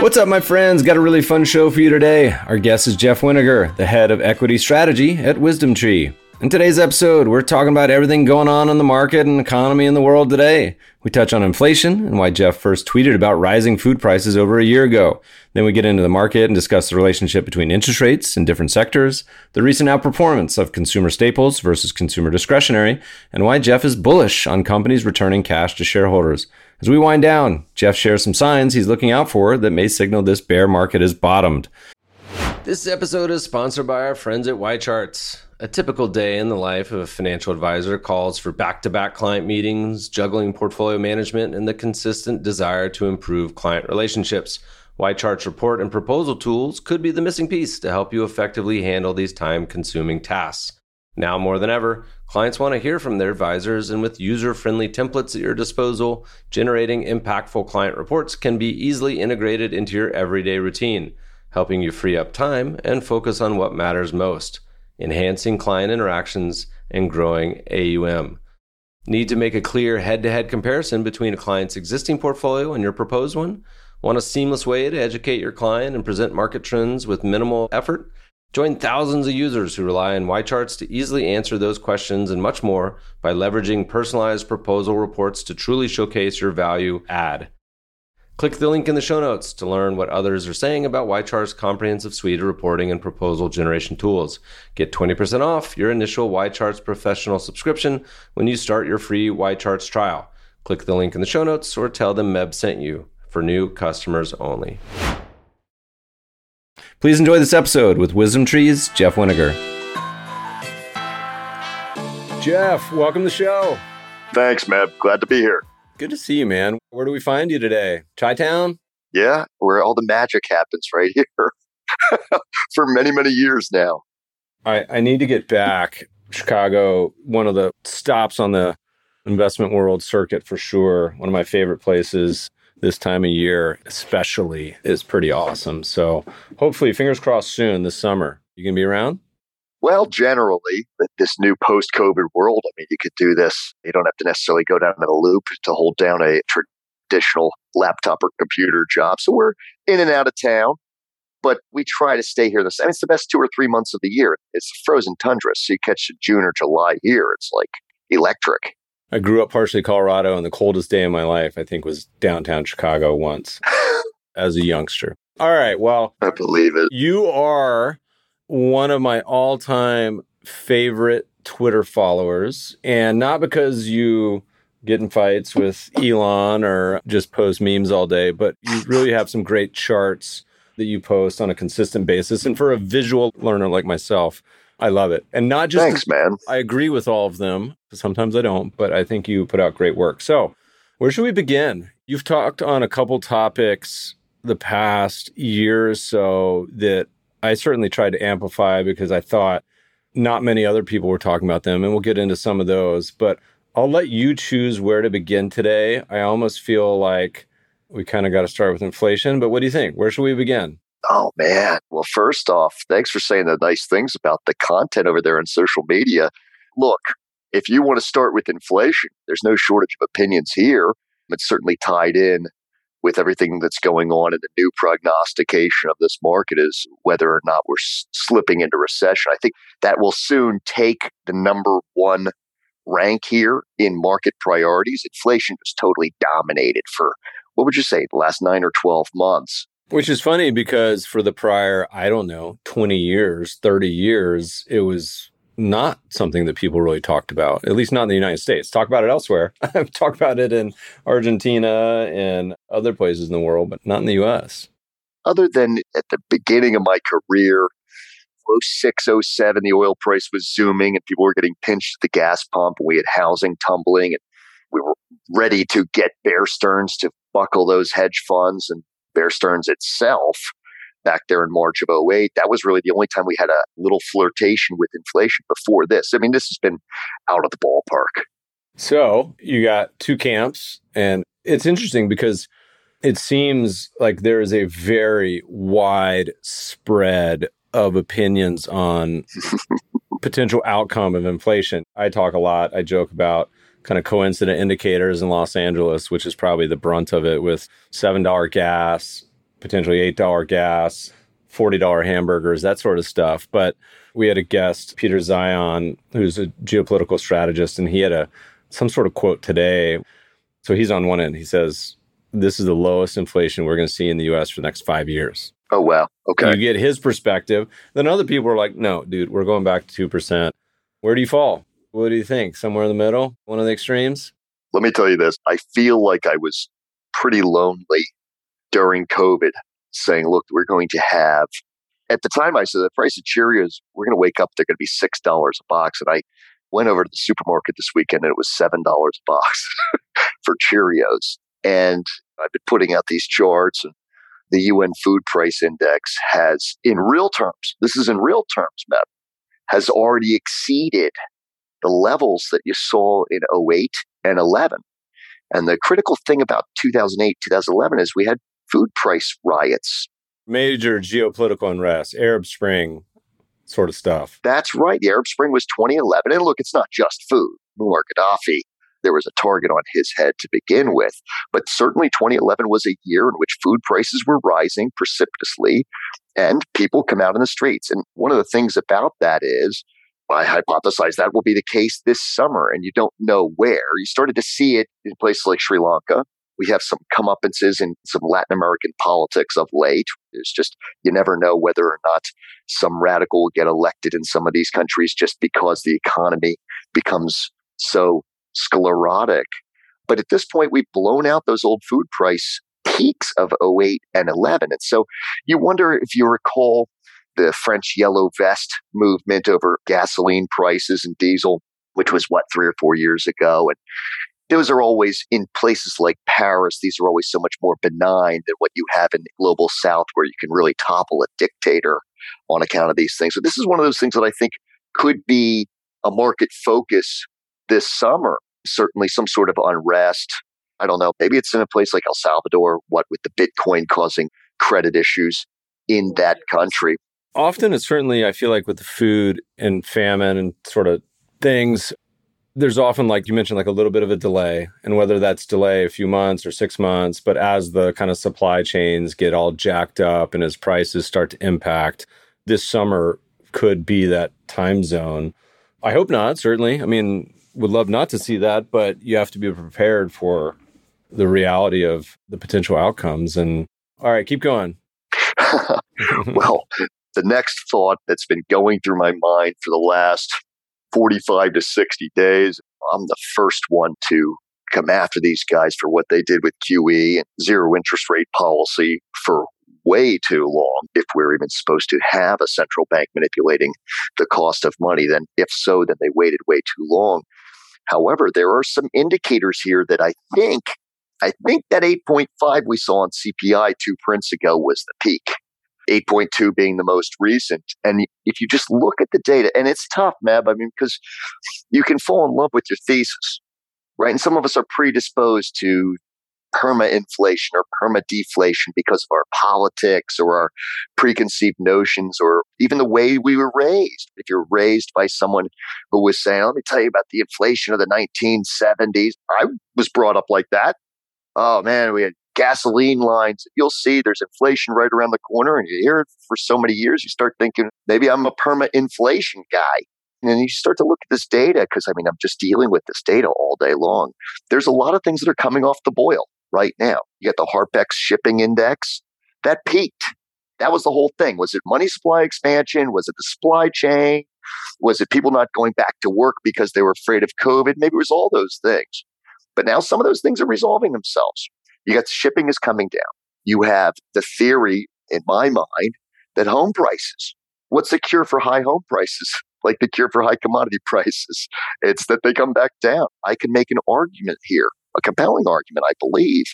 What's up, my friends? Got a really fun show for you today. Our guest is Jeff Weniger, the head of equity strategy at Wisdom Tree. In today's episode, we're talking about everything going on in the market and economy in the world today. We touch on inflation and why Jeff first tweeted about rising food prices over a year ago. Then we get into the market and discuss the relationship between interest rates in different sectors, the recent outperformance of consumer staples versus consumer discretionary, and why Jeff is bullish on companies returning cash to shareholders. As we wind down, Jeff shares some signs he's looking out for that may signal this bear market is bottomed. This episode is sponsored by our friends at YCharts. A typical day in the life of a financial advisor calls for back to back client meetings, juggling portfolio management, and the consistent desire to improve client relationships. YChart's report and proposal tools could be the missing piece to help you effectively handle these time consuming tasks. Now more than ever, clients want to hear from their advisors, and with user friendly templates at your disposal, generating impactful client reports can be easily integrated into your everyday routine, helping you free up time and focus on what matters most enhancing client interactions and growing AUM. Need to make a clear head to head comparison between a client's existing portfolio and your proposed one? Want a seamless way to educate your client and present market trends with minimal effort? Join thousands of users who rely on YCharts to easily answer those questions and much more by leveraging personalized proposal reports to truly showcase your value add. Click the link in the show notes to learn what others are saying about YChart's comprehensive suite of reporting and proposal generation tools. Get 20% off your initial YCharts professional subscription when you start your free YCharts trial. Click the link in the show notes or tell them Meb sent you for new customers only. Please enjoy this episode with Wisdom Tree's Jeff Weniger. Jeff, welcome to the show. Thanks, Meb. Glad to be here. Good to see you, man. Where do we find you today? Chi Town? Yeah, where all the magic happens right here for many, many years now. I, I need to get back. Chicago, one of the stops on the investment world circuit for sure. One of my favorite places this time of year, especially, is pretty awesome. So hopefully, fingers crossed soon this summer. You can be around? Well, generally, this new post COVID world, I mean, you could do this. You don't have to necessarily go down in a loop to hold down a traditional laptop or computer job. So we're in and out of town, but we try to stay here. This, I mean, it's the best two or three months of the year. It's frozen tundra. So you catch June or July here, it's like electric. I grew up partially Colorado, and the coldest day of my life, I think, was downtown Chicago once as a youngster. All right. Well, I believe it. You are one of my all time favorite Twitter followers, and not because you get in fights with Elon or just post memes all day, but you really have some great charts that you post on a consistent basis. And for a visual learner like myself, I love it. And not just Thanks, man. I agree with all of them. Sometimes I don't, but I think you put out great work. So, where should we begin? You've talked on a couple topics the past year or so that I certainly tried to amplify because I thought not many other people were talking about them. And we'll get into some of those. But I'll let you choose where to begin today. I almost feel like we kind of got to start with inflation. But what do you think? Where should we begin? Oh man. Well, first off, thanks for saying the nice things about the content over there on social media. Look, if you want to start with inflation, there's no shortage of opinions here. It's certainly tied in with everything that's going on and the new prognostication of this market is whether or not we're slipping into recession. I think that will soon take the number one rank here in market priorities. Inflation just totally dominated for what would you say, the last nine or 12 months. Which is funny because for the prior, I don't know, 20 years, 30 years, it was not something that people really talked about, at least not in the United States. Talk about it elsewhere. Talk about it in Argentina and other places in the world, but not in the US. Other than at the beginning of my career, 06, 07, the oil price was zooming and people were getting pinched at the gas pump and we had housing tumbling and we were ready to get Bear Stearns to buckle those hedge funds and Bear Stearns itself back there in March of 08. That was really the only time we had a little flirtation with inflation before this. I mean, this has been out of the ballpark. So you got two camps, and it's interesting because it seems like there is a very wide spread of opinions on potential outcome of inflation. I talk a lot, I joke about kind of coincident indicators in Los Angeles, which is probably the brunt of it with $7 gas, potentially $8 gas, $40 hamburgers, that sort of stuff. But we had a guest, Peter Zeihan, who's a geopolitical strategist, and he had a some sort of quote today. So he's on one end. He says, This is the lowest inflation we're going to see in the US for the next five years. Oh, wow. Okay. You get his perspective. Then other people are like, No, dude, we're going back to 2%. Where do you fall? What do you think? Somewhere in the middle? One of the extremes? Let me tell you this. I feel like I was pretty lonely during COVID saying, look, we're going to have, at the time I said the price of Cheerios, we're going to wake up, they're going to be $6 a box. And I went over to the supermarket this weekend and it was $7 a box for Cheerios. And I've been putting out these charts and the UN food price index has, in real terms, this is in real terms, Matt, has already exceeded the levels that you saw in 08 and 11. And the critical thing about 2008, 2011 is we had food price riots. Major geopolitical unrest, Arab Spring sort of stuff. That's right. The Arab Spring was 2011. And look, it's not just food. Muammar Gaddafi, there was a target on his head to begin with. But certainly 2011 was a year in which food prices were rising precipitously and people come out in the streets. And one of the things about that is, I hypothesize that will be the case this summer, and you don't know where. You started to see it in places like Sri Lanka. We have some comeuppances in some Latin American politics of late. It's just, you never know whether or not some radical will get elected in some of these countries just because the economy becomes so sclerotic. But at this point, we've blown out those old food price peaks of 08 and 11. And so you wonder if you recall the French yellow vest movement over gasoline prices and diesel, which was what, three or four years ago. And those are always in places like Paris, these are always so much more benign than what you have in the global south, where you can really topple a dictator on account of these things. So, this is one of those things that I think could be a market focus this summer. Certainly, some sort of unrest. I don't know. Maybe it's in a place like El Salvador, what with the Bitcoin causing credit issues in that country. Often, it's certainly, I feel like with the food and famine and sort of things, there's often like you mentioned like a little bit of a delay and whether that's delay a few months or six months but as the kind of supply chains get all jacked up and as prices start to impact this summer could be that time zone. I hope not certainly. I mean would love not to see that but you have to be prepared for the reality of the potential outcomes and all right keep going. Well the next thought that's been going through my mind for the last 45 to 60 days. I'm the first one to come after these guys for what they did with QE and zero interest rate policy for way too long. If we're even supposed to have a central bank manipulating the cost of money, then if so, then they waited way too long. However, there are some indicators here that I think I think that 8.5 we saw on CPI two prints ago was the peak. 8.2 being the most recent. And if you just look at the data, and it's tough, Meb, I mean, because you can fall in love with your thesis, right? And some of us are predisposed to perma inflation or perma deflation because of our politics or our preconceived notions or even the way we were raised. If you're raised by someone who was saying, let me tell you about the inflation of the 1970s, I was brought up like that. Oh man, we had gasoline lines. You'll see there's inflation right around the corner, and you hear it for so many years. You start thinking maybe I'm a perma inflation guy. And then you start to look at this data because I mean, I'm just dealing with this data all day long. There's a lot of things that are coming off the boil right now. You got the Harpex shipping index that peaked. That was the whole thing. Was it money supply expansion? Was it the supply chain? Was it people not going back to work because they were afraid of COVID? Maybe it was all those things. But now some of those things are resolving themselves. You got shipping is coming down. You have the theory in my mind that home prices, what's the cure for high home prices? Like the cure for high commodity prices. It's that they come back down. I can make an argument here a compelling argument, I believe,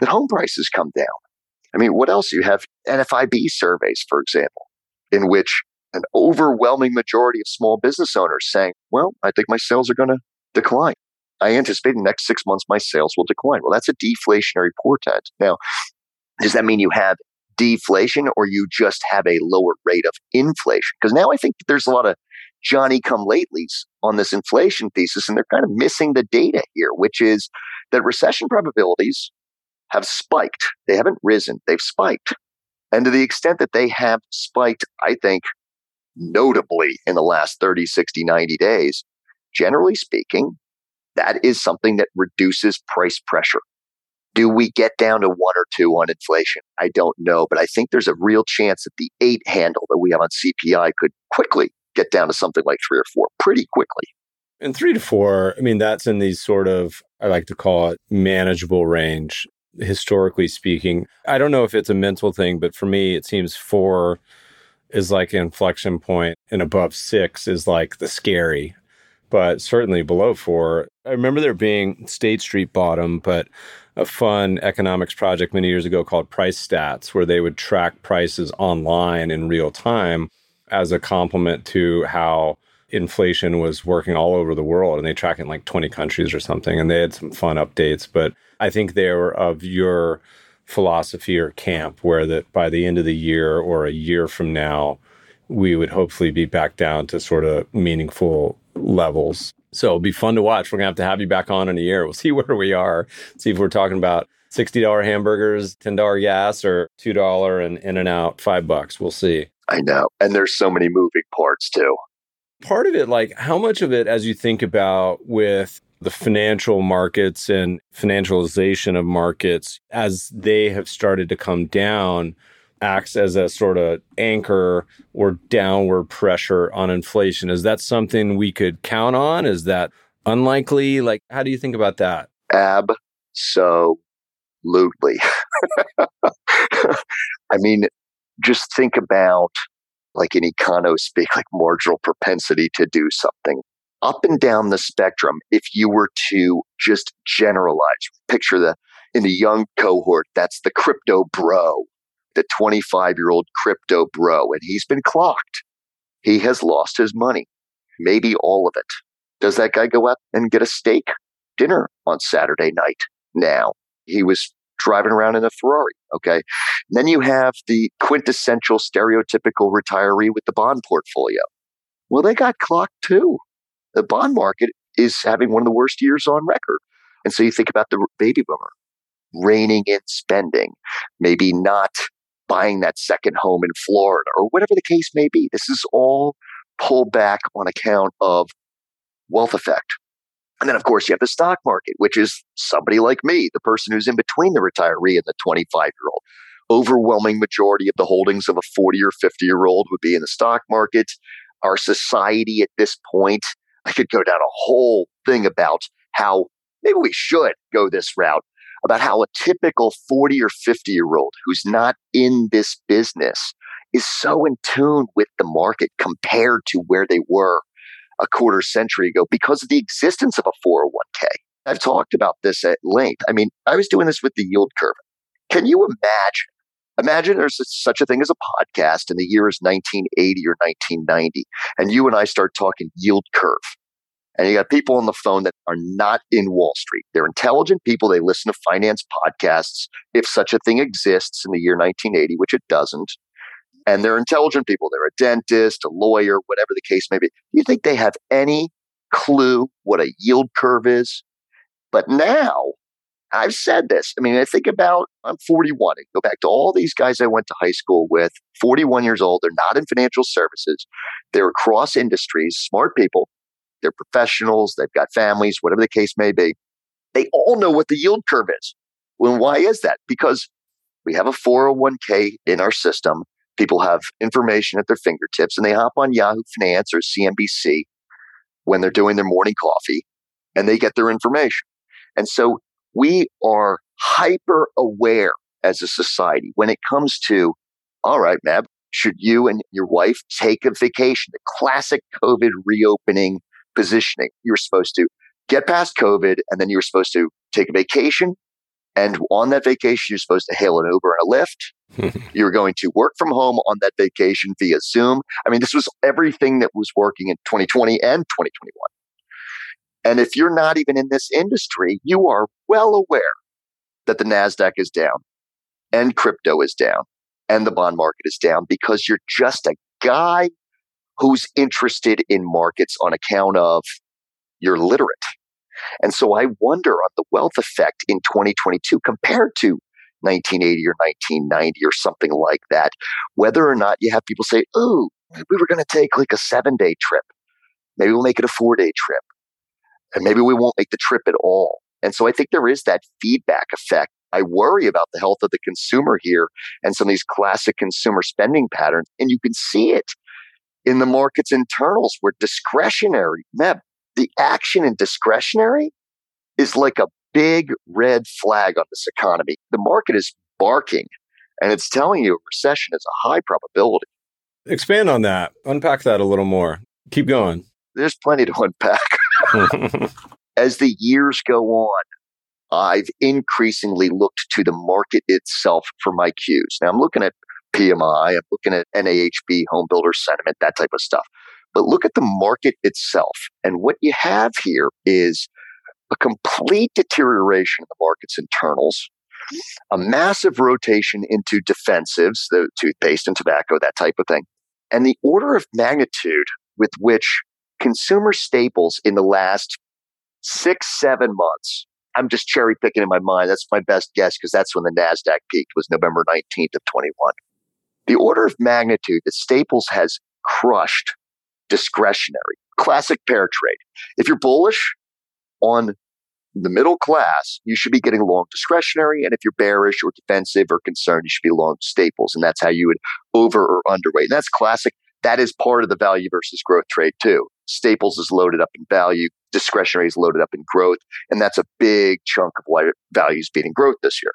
that home prices come down. I mean, what else? You have NFIB surveys, for example, in which an overwhelming majority of small business owners saying, well, I think my sales are going to decline. I anticipate in the next six months my sales will decline. Well, that's a deflationary portent. Now, does that mean you have deflation or you just have a lower rate of inflation? Because now I think there's a lot of Johnny come latelys on this inflation thesis, and they're kind of missing the data here, which is that recession probabilities have spiked. They haven't risen, they've spiked. And to the extent that they have spiked, I think, notably in the last 30, 60, 90 days, generally speaking, that is something that reduces price pressure. Do we get down to one or two on inflation? I don't know, but I think there's a real chance that the eight handle that we have on CPI could quickly get down to something like three or four pretty quickly. And three to four, I mean, that's in these sort of, I like to call it manageable range, historically speaking. I don't know if it's a mental thing, but for me, it seems four is like an inflection point and above six is like the scary but certainly below four. I remember there being State Street Bottom, but a fun economics project many years ago called Price Stats, where they would track prices online in real time as a complement to how inflation was working all over the world. And they track it in like 20 countries or something. And they had some fun updates. But I think they were of your philosophy or camp, where that by the end of the year or a year from now, we would hopefully be back down to sort of meaningful levels. So it'll be fun to watch. We're gonna have to have you back on in a year. We'll see where we are. See if we're talking about $60 hamburgers, $10 gas, or $2 and in and out, five bucks. We'll see. I know. And there's so many moving parts too. Part of it, like how much of it, as you think about with the financial markets and financialization of markets, as they have started to come down, acts as a sort of anchor or downward pressure on inflation. Is that something we could count on? Is that unlikely? Like, how do you think about that? Absolutely. I mean, just think about like in econo speak, like marginal propensity to do something. Up and down the spectrum, if you were to just generalize, picture the in the young cohort, that's the crypto bro the 25 year old crypto bro, and he's been clocked. He has lost his money, maybe all of it. Does that guy go out and get a steak dinner on Saturday night? Now, he was driving around in a Ferrari. Okay. And then you have the quintessential stereotypical retiree with the bond portfolio. Well, they got clocked too. The bond market is having one of the worst years on record. And so you think about the baby boomer reining in spending, maybe not buying that second home in Florida or whatever the case may be. This is all pulled back on account of wealth effect. And then, of course, you have the stock market, which is somebody like me, the person who's in between the retiree and the 25 year old. Overwhelming majority of the holdings of a 40 or 50 year old would be in the stock market. Our society at this point, I could go down a whole thing about how maybe we should go this route about how a typical 40 or 50 year old who's not in this business is so in tune with the market compared to where they were a quarter century ago because of the existence of a 401k. I've talked about this at length. I mean, I was doing this with the yield curve. Can you imagine? Imagine there's such a thing as a podcast and the year is 1980 or 1990, and you and I start talking yield curve. And you got people on the phone that are not in Wall Street. They're intelligent people. They listen to finance podcasts, if such a thing exists in the year 1980, which it doesn't. And they're intelligent people. They're a dentist, a lawyer, whatever the case may be. Do you think they have any clue what a yield curve is? But now, I've said this. I mean, I think about, I'm 41. I go back to all these guys I went to high school with, 41 years old. They're not in financial services. They're across industries, smart people they're professionals, they've got families, whatever the case may be. They all know what the yield curve is. Well, why is that? Because we have a 401k in our system. People have information at their fingertips and they hop on Yahoo Finance or CNBC when they're doing their morning coffee and they get their information. And so we are hyper aware as a society when it comes to, all right, Meb, should you and your wife take a vacation? The classic COVID reopening positioning. You were supposed to get past COVID, and then you were supposed to take a vacation. And on that vacation, you're supposed to hail an Uber and a Lyft. you're going to work from home on that vacation via Zoom. I mean, this was everything that was working in 2020 and 2021. And if you're not even in this industry, you are well aware that the NASDAQ is down and crypto is down and the bond market is down because you're just a guy who's interested in markets on account of you're literate. And so I wonder on the wealth effect in 2022 compared to 1980 or 1990 or something like that, whether or not you have people say, oh, we were going to take like a seven day trip. Maybe we'll make it a four day trip. And maybe we won't make the trip at all. And so I think there is that feedback effect. I worry about the health of the consumer here and some of these classic consumer spending patterns. And you can see it in the market's internals where discretionary, Meb, the action in discretionary is like a big red flag on this economy. The market is barking and it's telling you a recession is a high probability. Expand on that. Unpack that a little more. Keep going. There's plenty to unpack. As the years go on, I've increasingly looked to the market itself for my cues. Now I'm looking at PMI, I'm looking at NAHB, home builder sentiment, that type of stuff. But look at the market itself. And what you have here is a complete deterioration in the market's internals, a massive rotation into defensives, the toothpaste and tobacco, that type of thing. And the order of magnitude with which consumer staples in the last six, seven months, I'm just cherry picking in my mind. That's my best guess because that's when the NASDAQ peaked was November 19th of 21. The order of magnitude that Staples has crushed discretionary, classic pair trade. If you're bullish on the middle class, you should be getting long discretionary. And if you're bearish or defensive or concerned, you should be long staples. And that's how you would over or underweight. And that's classic. That is part of the value versus growth trade too. Staples is loaded up in value. Discretionary is loaded up in growth. And that's a big chunk of why value is beating growth this year.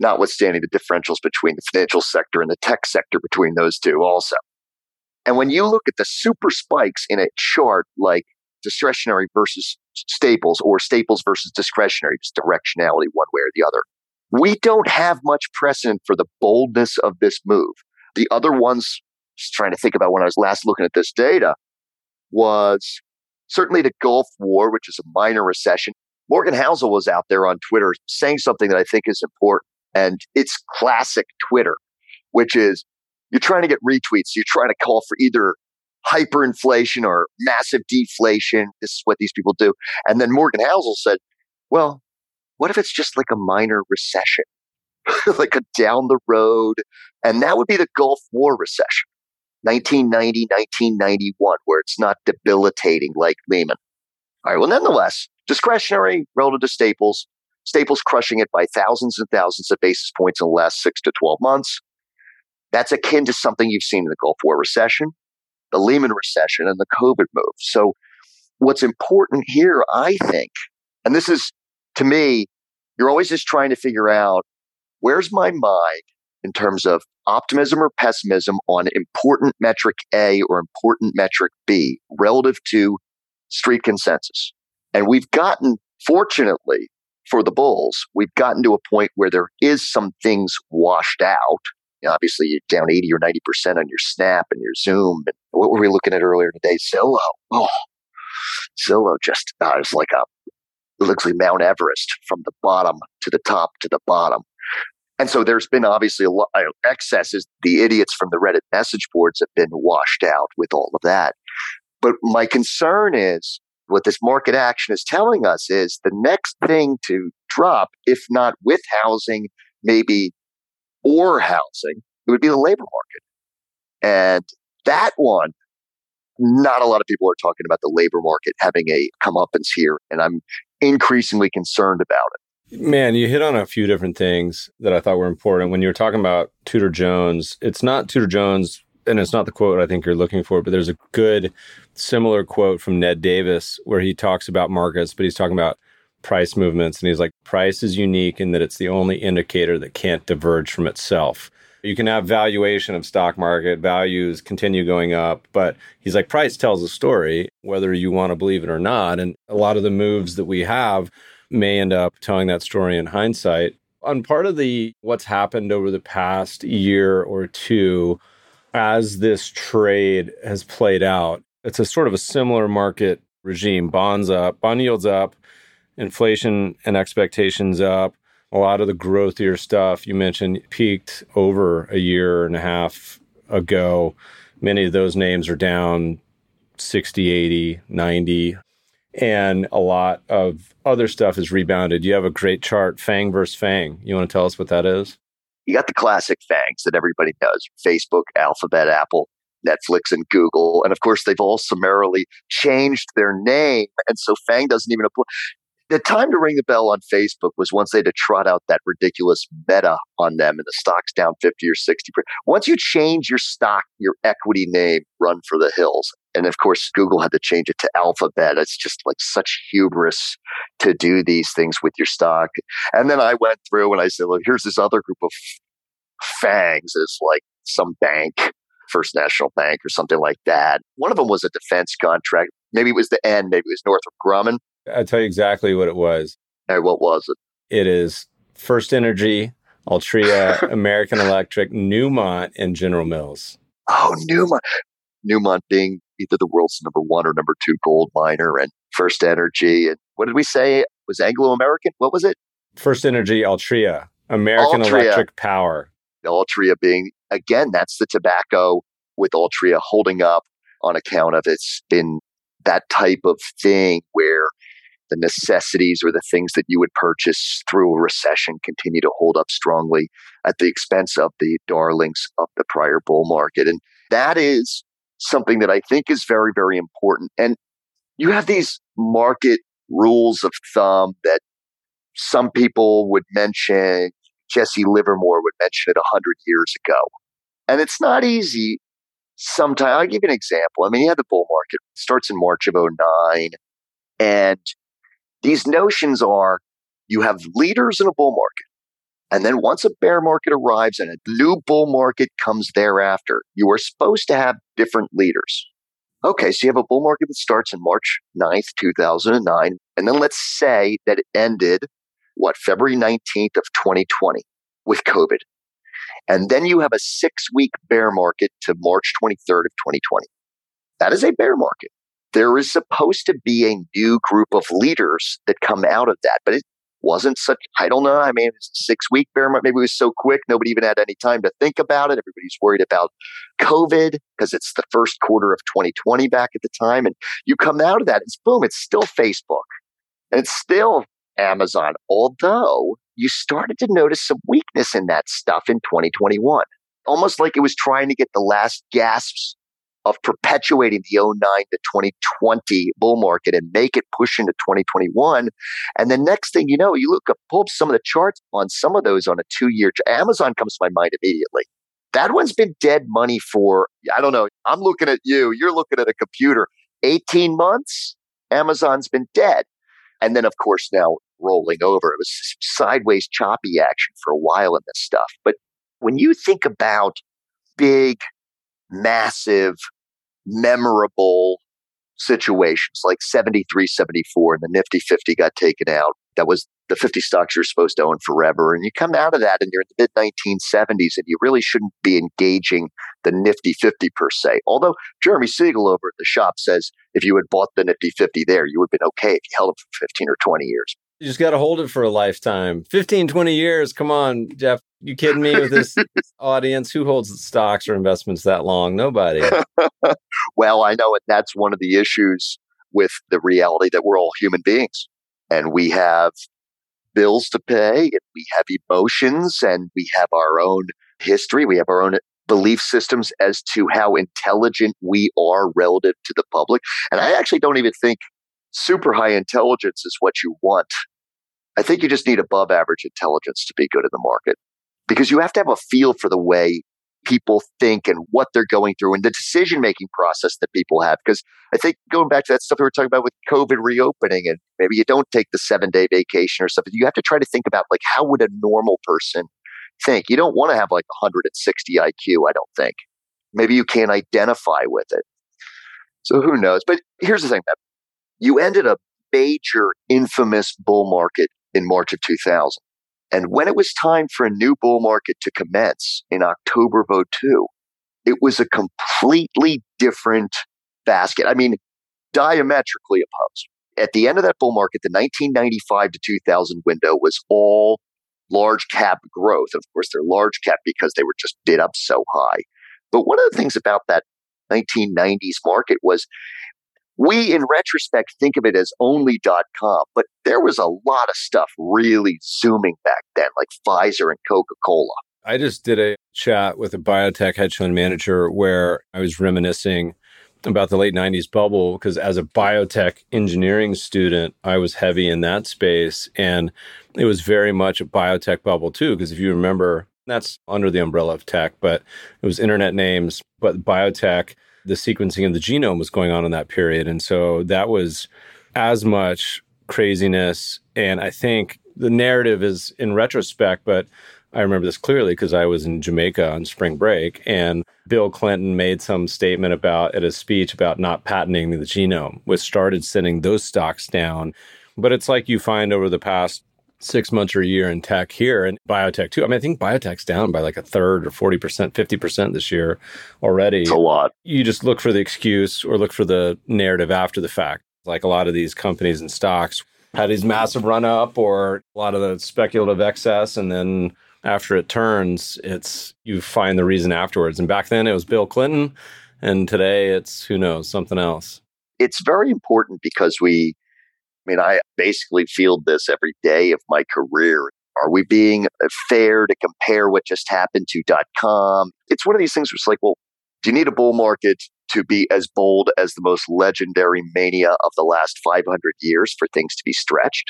Notwithstanding the differentials between the financial sector and the tech sector between those two also. And when you look at the super spikes in a chart like discretionary versus staples or staples versus discretionary, just directionality one way or the other, we don't have much precedent for the boldness of this move. The other ones, just trying to think about when I was last looking at this data, was certainly the Gulf War, which is a minor recession. Morgan Housel was out there on Twitter saying something that I think is important. And it's classic Twitter, which is you're trying to get retweets. You're trying to call for either hyperinflation or massive deflation. This is what these people do. And then Morgan Housel said, well, what if it's just like a minor recession, like a down the road? And that would be the Gulf War recession, 1990, 1991, where it's not debilitating like Lehman. All right. Well, nonetheless, discretionary relative to staples, staples crushing it by thousands and thousands of basis points in the last six to 12 months. That's akin to something you've seen in the Gulf War recession, the Lehman recession, and the COVID move. So, what's important here, I think, and this is to me, you're always just trying to figure out where's my mind in terms of optimism or pessimism on important metric A or important metric B relative to street consensus. And we've gotten, fortunately for the Bulls, we've gotten to a point where there is some things washed out obviously you're down 80 or 90% on your Snap and your Zoom. And what were we looking at earlier today? Zillow. Oh, Zillow just, uh, it's like a, it looks like Mount Everest from the bottom to the top to the bottom. And so there's been obviously a lot of excesses. The idiots from the Reddit message boards have been washed out with all of that. But my concern is what this market action is telling us is the next thing to drop, if not with housing, maybe or housing, it would be the labor market. And that one, not a lot of people are talking about the labor market having a comeuppance here. And I'm increasingly concerned about it. Man, you hit on a few different things that I thought were important. When you were talking about Tudor Jones, it's not Tudor Jones, and it's not the quote I think you're looking for, but there's a good similar quote from Ned Davis where he talks about markets, but he's talking about price movements. And he's like, price is unique in that it's the only indicator that can't diverge from itself. You can have valuation of stock market, values continue going up, but he's like, price tells a story, whether you want to believe it or not. And a lot of the moves that we have may end up telling that story in hindsight. On part of the what's happened over the past year or two, as this trade has played out, it's a sort of a similar market regime. Bonds up, bond yields up, inflation and expectations up a lot of the growthier stuff you mentioned peaked over a year and a half ago. Many of those names are down 60, 80, 90. And a lot of other stuff has rebounded. You have a great chart, FAANG versus FAANG. You want to tell us what that is? You got the classic FAANGs that everybody knows Facebook, Alphabet, Apple, Netflix, and Google. And of course, they've all summarily changed their name. And so FAANG doesn't even apply the time to ring the bell on Facebook was once they had to trot out that ridiculous meta on them and the stock's down 50 or 60 Once you change your stock, your equity name, run for the hills. And of course, Google had to change it to Alphabet. It's just like such hubris to do these things with your stock. And then I went through and I said, look, here's this other group of fangs. It's like some bank, First National Bank or something like that. One of them was a defense contract. Maybe it was the N, maybe it was Northrop Grumman. I'll tell you exactly what it was. Hey, what was it? It is First Energy, Altria, American Electric, Newmont, and General Mills. Oh, Newmont. Newmont being either the world's number one or number two gold miner and First Energy. And what did we say? It was Anglo American? What was it? First Energy, Altria, American Altria. Electric Power. Altria being, again, that's the tobacco with Altria holding up on account of it's been that type of thing where the necessities or the things that you would purchase through a recession continue to hold up strongly at the expense of the darlings of the prior bull market. And that is something that I think is very, very important. And you have these market rules of thumb that some people would mention. Jesse Livermore would mention it 100 years ago. And it's not easy sometimes. I'll give you an example. I mean, you had the bull market, it starts in March of 09. And these notions are you have leaders in a bull market. And then once a bear market arrives and a new bull market comes thereafter, you are supposed to have different leaders. Okay, so you have a bull market that starts in March 9th, 2009. And then let's say that it ended, what, February 19th of 2020 with COVID. And then you have a six week bear market to March 23rd of 2020. That is a bear market there is supposed to be a new group of leaders that come out of that, but it wasn't such, I don't know. I mean, six week bear market. Maybe it was so quick. Nobody even had any time to think about it. Everybody's worried about COVID because it's the first quarter of 2020 back at the time. And you come out of that, it's boom, it's still Facebook and it's still Amazon. Although you started to notice some weakness in that stuff in 2021, almost like it was trying to get the last gasps of perpetuating the 09 to 2020 bull market and make it push into 2021. And the next thing you know, you look up, pull up some of the charts on some of those on a two year. Amazon comes to my mind immediately. That one's been dead money for, I don't know. I'm looking at you. You're looking at a computer. 18 months, Amazon's been dead. And then, of course, now rolling over. It was sideways choppy action for a while in this stuff. But when you think about big, massive memorable situations like 73, 74, and the Nifty 50 got taken out. That was the 50 stocks you're supposed to own forever. And you come out of that and you're in the mid 1970s and you really shouldn't be engaging the Nifty 50 per se. Although Jeremy Siegel over at the shop says if you had bought the Nifty 50 there, you would have been okay if you held it for 15 or 20 years. You just got to hold it for a lifetime. 15, 20 years. Come on, Jeff. You kidding me with this audience? Who holds stocks or investments that long? Nobody. well, I know it. That's one of the issues with the reality that we're all human beings and we have bills to pay and we have emotions and we have our own history. We have our own belief systems as to how intelligent we are relative to the public. And I actually don't even think super high intelligence is what you want. I think you just need above average intelligence to be good in the market because you have to have a feel for the way people think and what they're going through and the decision making process that people have. Because I think going back to that stuff we were talking about with COVID reopening, and maybe you don't take the seven day vacation or something, you have to try to think about like how would a normal person think. You don't want to have like 160 IQ, I don't think. Maybe you can't identify with it. So who knows? But here's the thing you ended a major, infamous bull market in March of 2000. And when it was time for a new bull market to commence in October of 02, it was a completely different basket. I mean, diametrically opposed. At the end of that bull market, the 1995 to 2000 window was all large cap growth. Of course, they're large cap because they were just bid up so high. But one of the things about that 1990s market was we, in retrospect, think of it as only com, but there was a lot of stuff really zooming back then, like Pfizer and Coca Cola. I just did a chat with a biotech hedge fund manager where I was reminiscing about the late 90s bubble because as a biotech engineering student, I was heavy in that space. And it was very much a biotech bubble too. Because if you remember, that's under the umbrella of tech, but it was internet names, but biotech, the sequencing of the genome was going on in that period. And so that was as much craziness. And I think the narrative is in retrospect, but I remember this clearly because I was in Jamaica on spring break and Bill Clinton made some statement about at a speech about not patenting the genome, which started sending those stocks down. But it's like you find over the past six months or a year in tech here and biotech too. I mean, I think biotech's down by like a third or 40%, 50% this year already. It's a lot. You just look for the excuse or look for the narrative after the fact. Like a lot of these companies and stocks had these massive run up or a lot of the speculative excess and then after it turns, it's you find the reason afterwards. And back then it was Bill Clinton, and today it's who knows, something else. It's very important because we, I mean, I basically field this every day of my career. Are we being uh, fair to compare what just happened to .com? It's one of these things where it's like, well, do you need a bull market to be as bold as the most legendary mania of the last 500 years for things to be stretched?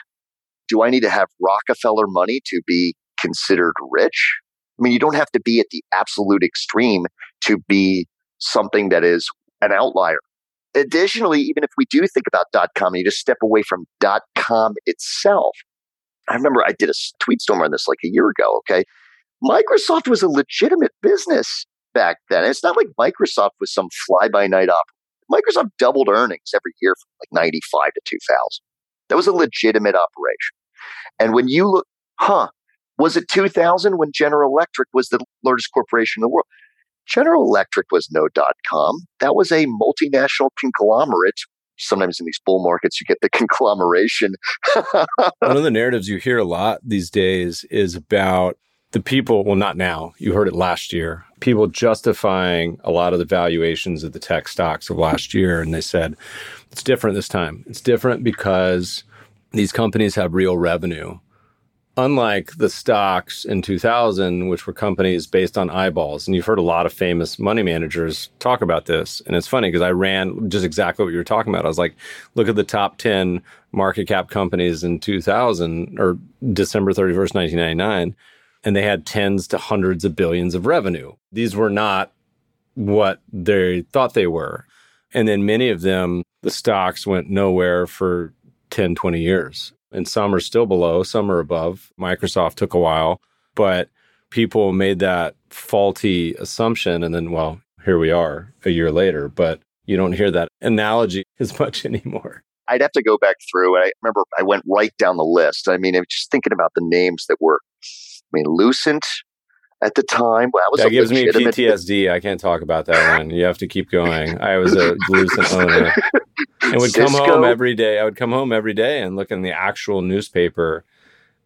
Do I need to have Rockefeller money to be considered rich. I mean, you don't have to be at the absolute extreme to be something that is an outlier. Additionally, even if we do think about dot com and you just step away from dot com itself, I remember I did a tweet storm on this like a year ago. Okay. Microsoft was a legitimate business back then. It's not like Microsoft was some fly by night op. Microsoft doubled earnings every year from like 95 to 2000. That was a legitimate operation. And when you look, huh, was it 2000 when General Electric was the largest corporation in the world? General Electric was no dot com. That was a multinational conglomerate. Sometimes in these bull markets, you get the conglomeration. One of the narratives you hear a lot these days is about the people, well, not now, you heard it last year, people justifying a lot of the valuations of the tech stocks of last year. And they said, it's different this time. It's different because these companies have real revenue unlike the stocks in 2000, which were companies based on eyeballs. And you've heard a lot of famous money managers talk about this. And it's funny because I ran just exactly what you were talking about. I was like, look at the top 10 market cap companies in 2000 or December 31st, 1999. And they had tens to hundreds of billions of revenue. These were not what they thought they were. And then many of them, the stocks went nowhere for 10, 20 years and some are still below, some are above. Microsoft took a while, but people made that faulty assumption. And then, well, here we are a year later, but you don't hear that analogy as much anymore. I'd have to go back through. I remember I went right down the list. I mean, I was just thinking about the names that were, I mean, Lucent, at the time. Well, that gives me PTSD. I can't talk about that one. You have to keep going. I was a Lucent owner and would Cisco. come home every day. I would come home every day and look in the actual newspaper.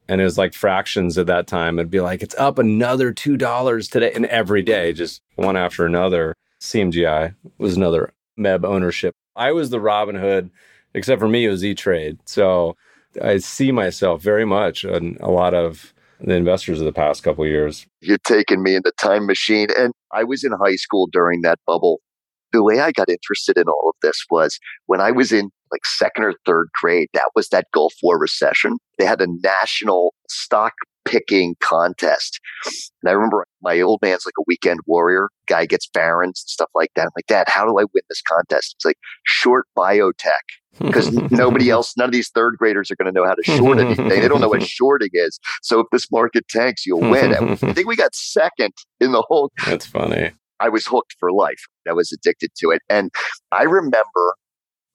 And it was like fractions at that time. It'd be like, it's up another $2 today. And every day, just one after another. CMGI was another MEB ownership. I was the Robinhood, except for me, it was E Trade. So I see myself very much in a lot of the investors of the past couple years. You're taking me in the time machine. And I was in high school during that bubble. The way I got interested in all of this was when I was in like second or third grade. That was that Gulf War recession. They had a national stock picking contest. And I remember my old man's like a weekend warrior. Guy gets Barron's and stuff like that. I'm like, Dad, how do I win this contest? It's like short biotech. Because nobody else, none of these third graders are going to know how to short anything. They don't know what shorting is. So if this market tanks, you'll win. I think we got second in the whole. That's funny. I was hooked for life. I was addicted to it. And I remember,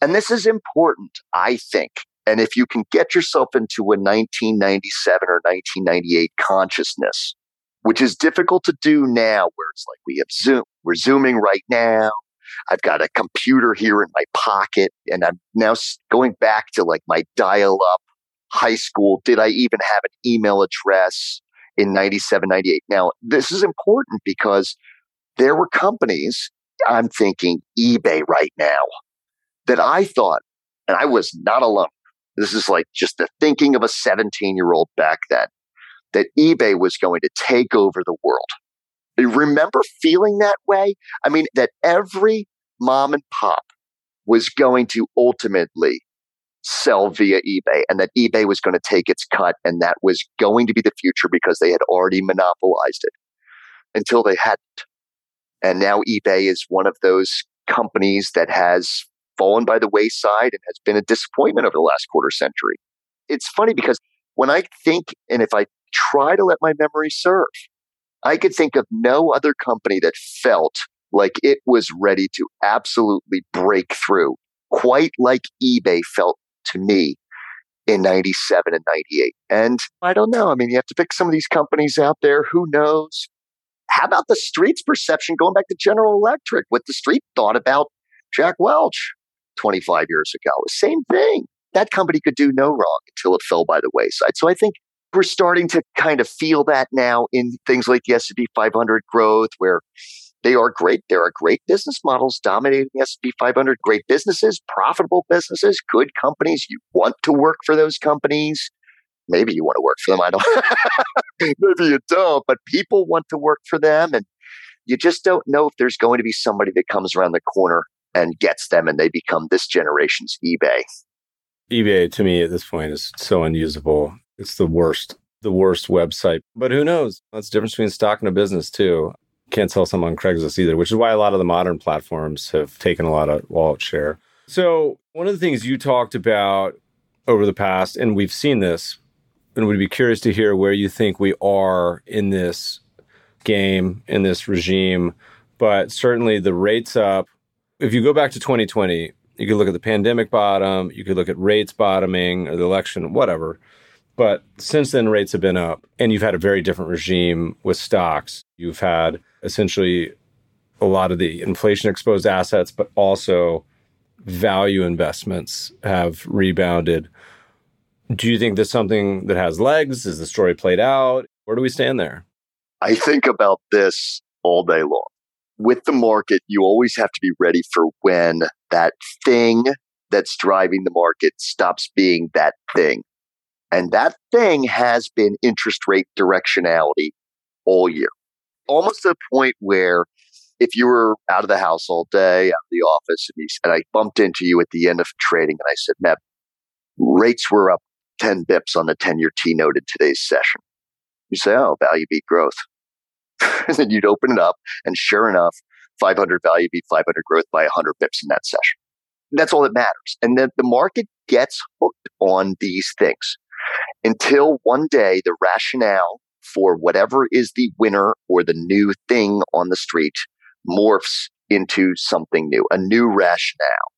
and this is important, I think. And if you can get yourself into a 1997 or 1998 consciousness, which is difficult to do now, where it's like we have Zoom, we're Zooming right now. I've got a computer here in my pocket, and I'm now going back to like my dial up high school. Did I even have an email address in 97, 98? Now, this is important because there were companies, I'm thinking eBay right now, that I thought, and I was not alone. This is like just the thinking of a 17 year old back then that eBay was going to take over the world. Remember feeling that way? I mean, that every mom and pop was going to ultimately sell via eBay and that eBay was going to take its cut and that was going to be the future because they had already monopolized it until they hadn't. And now eBay is one of those companies that has fallen by the wayside and has been a disappointment over the last quarter century. It's funny because when I think and if I try to let my memory serve, I could think of no other company that felt like it was ready to absolutely break through, quite like eBay felt to me in 97 and 98. And I don't know. I mean, you have to pick some of these companies out there. Who knows? How about the street's perception going back to General Electric? What the street thought about Jack Welch 25 years ago? Same thing. That company could do no wrong until it fell by the wayside. So I think we're starting to kind of feel that now in things like the S&P 500 growth, where they are great. There are great business models dominating the S&P 500, great businesses, profitable businesses, good companies. You want to work for those companies. Maybe you want to work for them. I don't. Maybe you don't, but people want to work for them. And you just don't know if there's going to be somebody that comes around the corner and gets them and they become this generation's eBay. eBay to me at this point is so unusable. It's the worst, the worst website. But who knows? That's the difference between stock and a business too. Can't sell some on Craigslist either, which is why a lot of the modern platforms have taken a lot of wallet share. So one of the things you talked about over the past, and we've seen this, and we'd be curious to hear where you think we are in this game, in this regime. But certainly the rates up. If you go back to 2020, you could look at the pandemic bottom, you could look at rates bottoming or the election, whatever. But since then, rates have been up, and you've had a very different regime with stocks. You've had essentially a lot of the inflation exposed assets, but also value investments have rebounded. Do you think there's something that has legs? Is the story played out? Where do we stand there? I think about this all day long. With the market, you always have to be ready for when that thing that's driving the market stops being that thing. And that thing has been interest rate directionality all year, almost to the point where if you were out of the house all day, out of the office, and, you, and I bumped into you at the end of trading and I said, Meb, rates were up 10 bips on the 10 year T note in today's session. You say, oh, value beat growth. and then you'd open it up, and sure enough, 500 value beat 500 growth by 100 bips in that session. That's all that matters. And then the market gets hooked on these things until one day the rationale for whatever is the winner or the new thing on the street morphs into something new, a new rationale.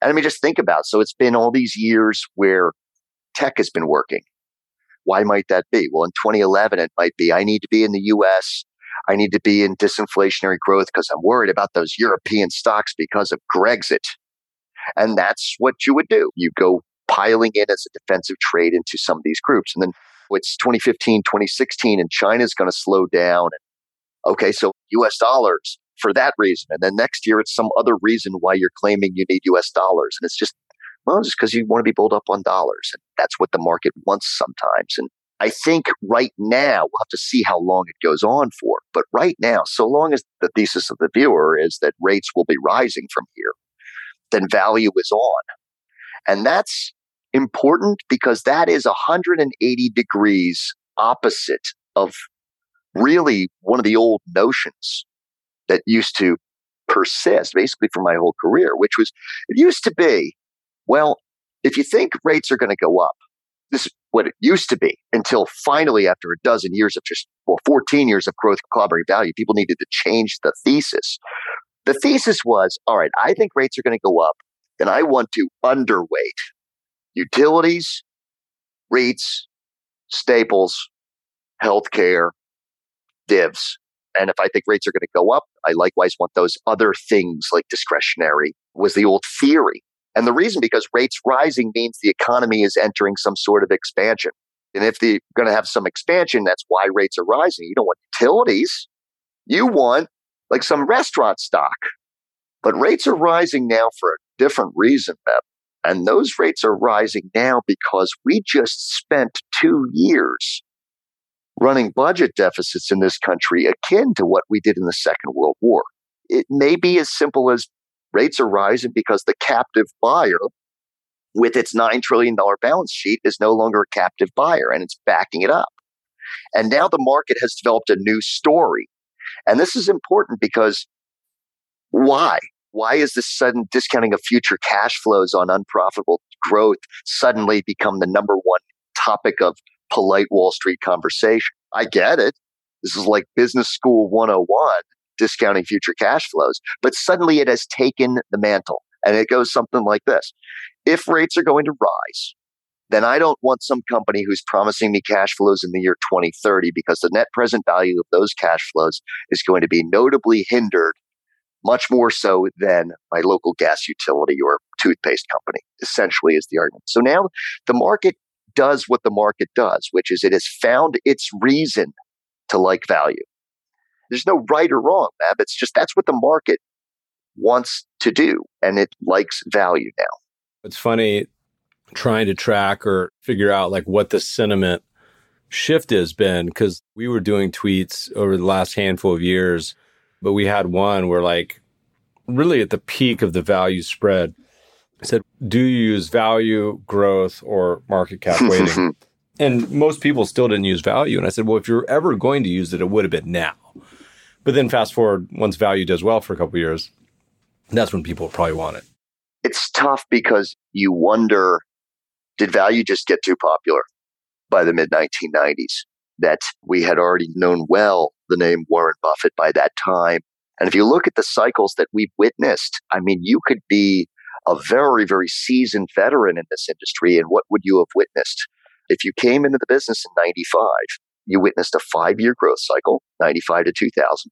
And I mean, just think about it. So it's been all these years where tech has been working. Why might that be? Well, in 2011, it might be I need to be in the US. I need to be in disinflationary growth because I'm worried about those European stocks because of Grexit. And that's what you would do. You go piling in as a defensive trade into some of these groups. And then it's 2015, 2016, and China's going to slow down. Okay, so US dollars for that reason. And then next year, it's some other reason why you're claiming you need US dollars. And it's just, well, just because you want to be built up on dollars. And that's what the market wants sometimes. And I think right now, we'll have to see how long it goes on for. But right now, so long as the thesis of the viewer is that rates will be rising from here, then value is on. And that's important because that is 180 degrees opposite of really one of the old notions that used to persist basically for my whole career, which was it used to be, well, if you think rates are going to go up, this is what it used to be until finally, after a dozen years of just, well, 14 years of growth clobbering value, people needed to change the thesis. The thesis was all right, I think rates are going to go up, and I want to underweight utilities, REITs, staples, healthcare, divs. And if I think rates are going to go up, I likewise want those other things like discretionary was the old theory. And the reason because rates rising means the economy is entering some sort of expansion. And if they're going to have some expansion, that's why rates are rising. You don't want utilities. You want like some restaurant stock. But rates are rising now for a different reason, Meb. And those rates are rising now because we just spent two years running budget deficits in this country akin to what we did in the Second World War. It may be as simple as rates are rising because the captive buyer with its $9 trillion balance sheet is no longer a captive buyer and it's backing it up. And now the market has developed a new story. And this is important because why? Why is this sudden discounting of future cash flows on unprofitable growth suddenly become the number one topic of polite Wall Street conversation. I get it. This is like business school 101, discounting future cash flows. But suddenly it has taken the mantle. And it goes something like this If rates are going to rise, then I don't want some company who's promising me cash flows in the year 2030 because the net present value of those cash flows is going to be notably hindered, much more so than my local gas utility or toothpaste company, essentially, is the argument. So now the market does what the market does, which is it has found its reason to like value. There's no right or wrong, Meb. It's just that's what the market wants to do, and it likes value now. It's funny trying to track or figure out like what the sentiment shift has been because we were doing tweets over the last handful of years, but we had one where like really at the peak of the value spread, I said, do you use value, growth, or market cap weighting? and most people still didn't use value. And I said, well, if you're ever going to use it, it would have been now. But then fast forward, once value does well for a couple years, that's when people probably want it. It's tough because you wonder did value just get too popular by the mid 1990s? That we had already known well the name Warren Buffett by that time. And if you look at the cycles that we've witnessed, I mean, you could be a very, very seasoned veteran in this industry. And what would you have witnessed? If you came into the business in 95, you witnessed a five year growth cycle, 95 to 2000,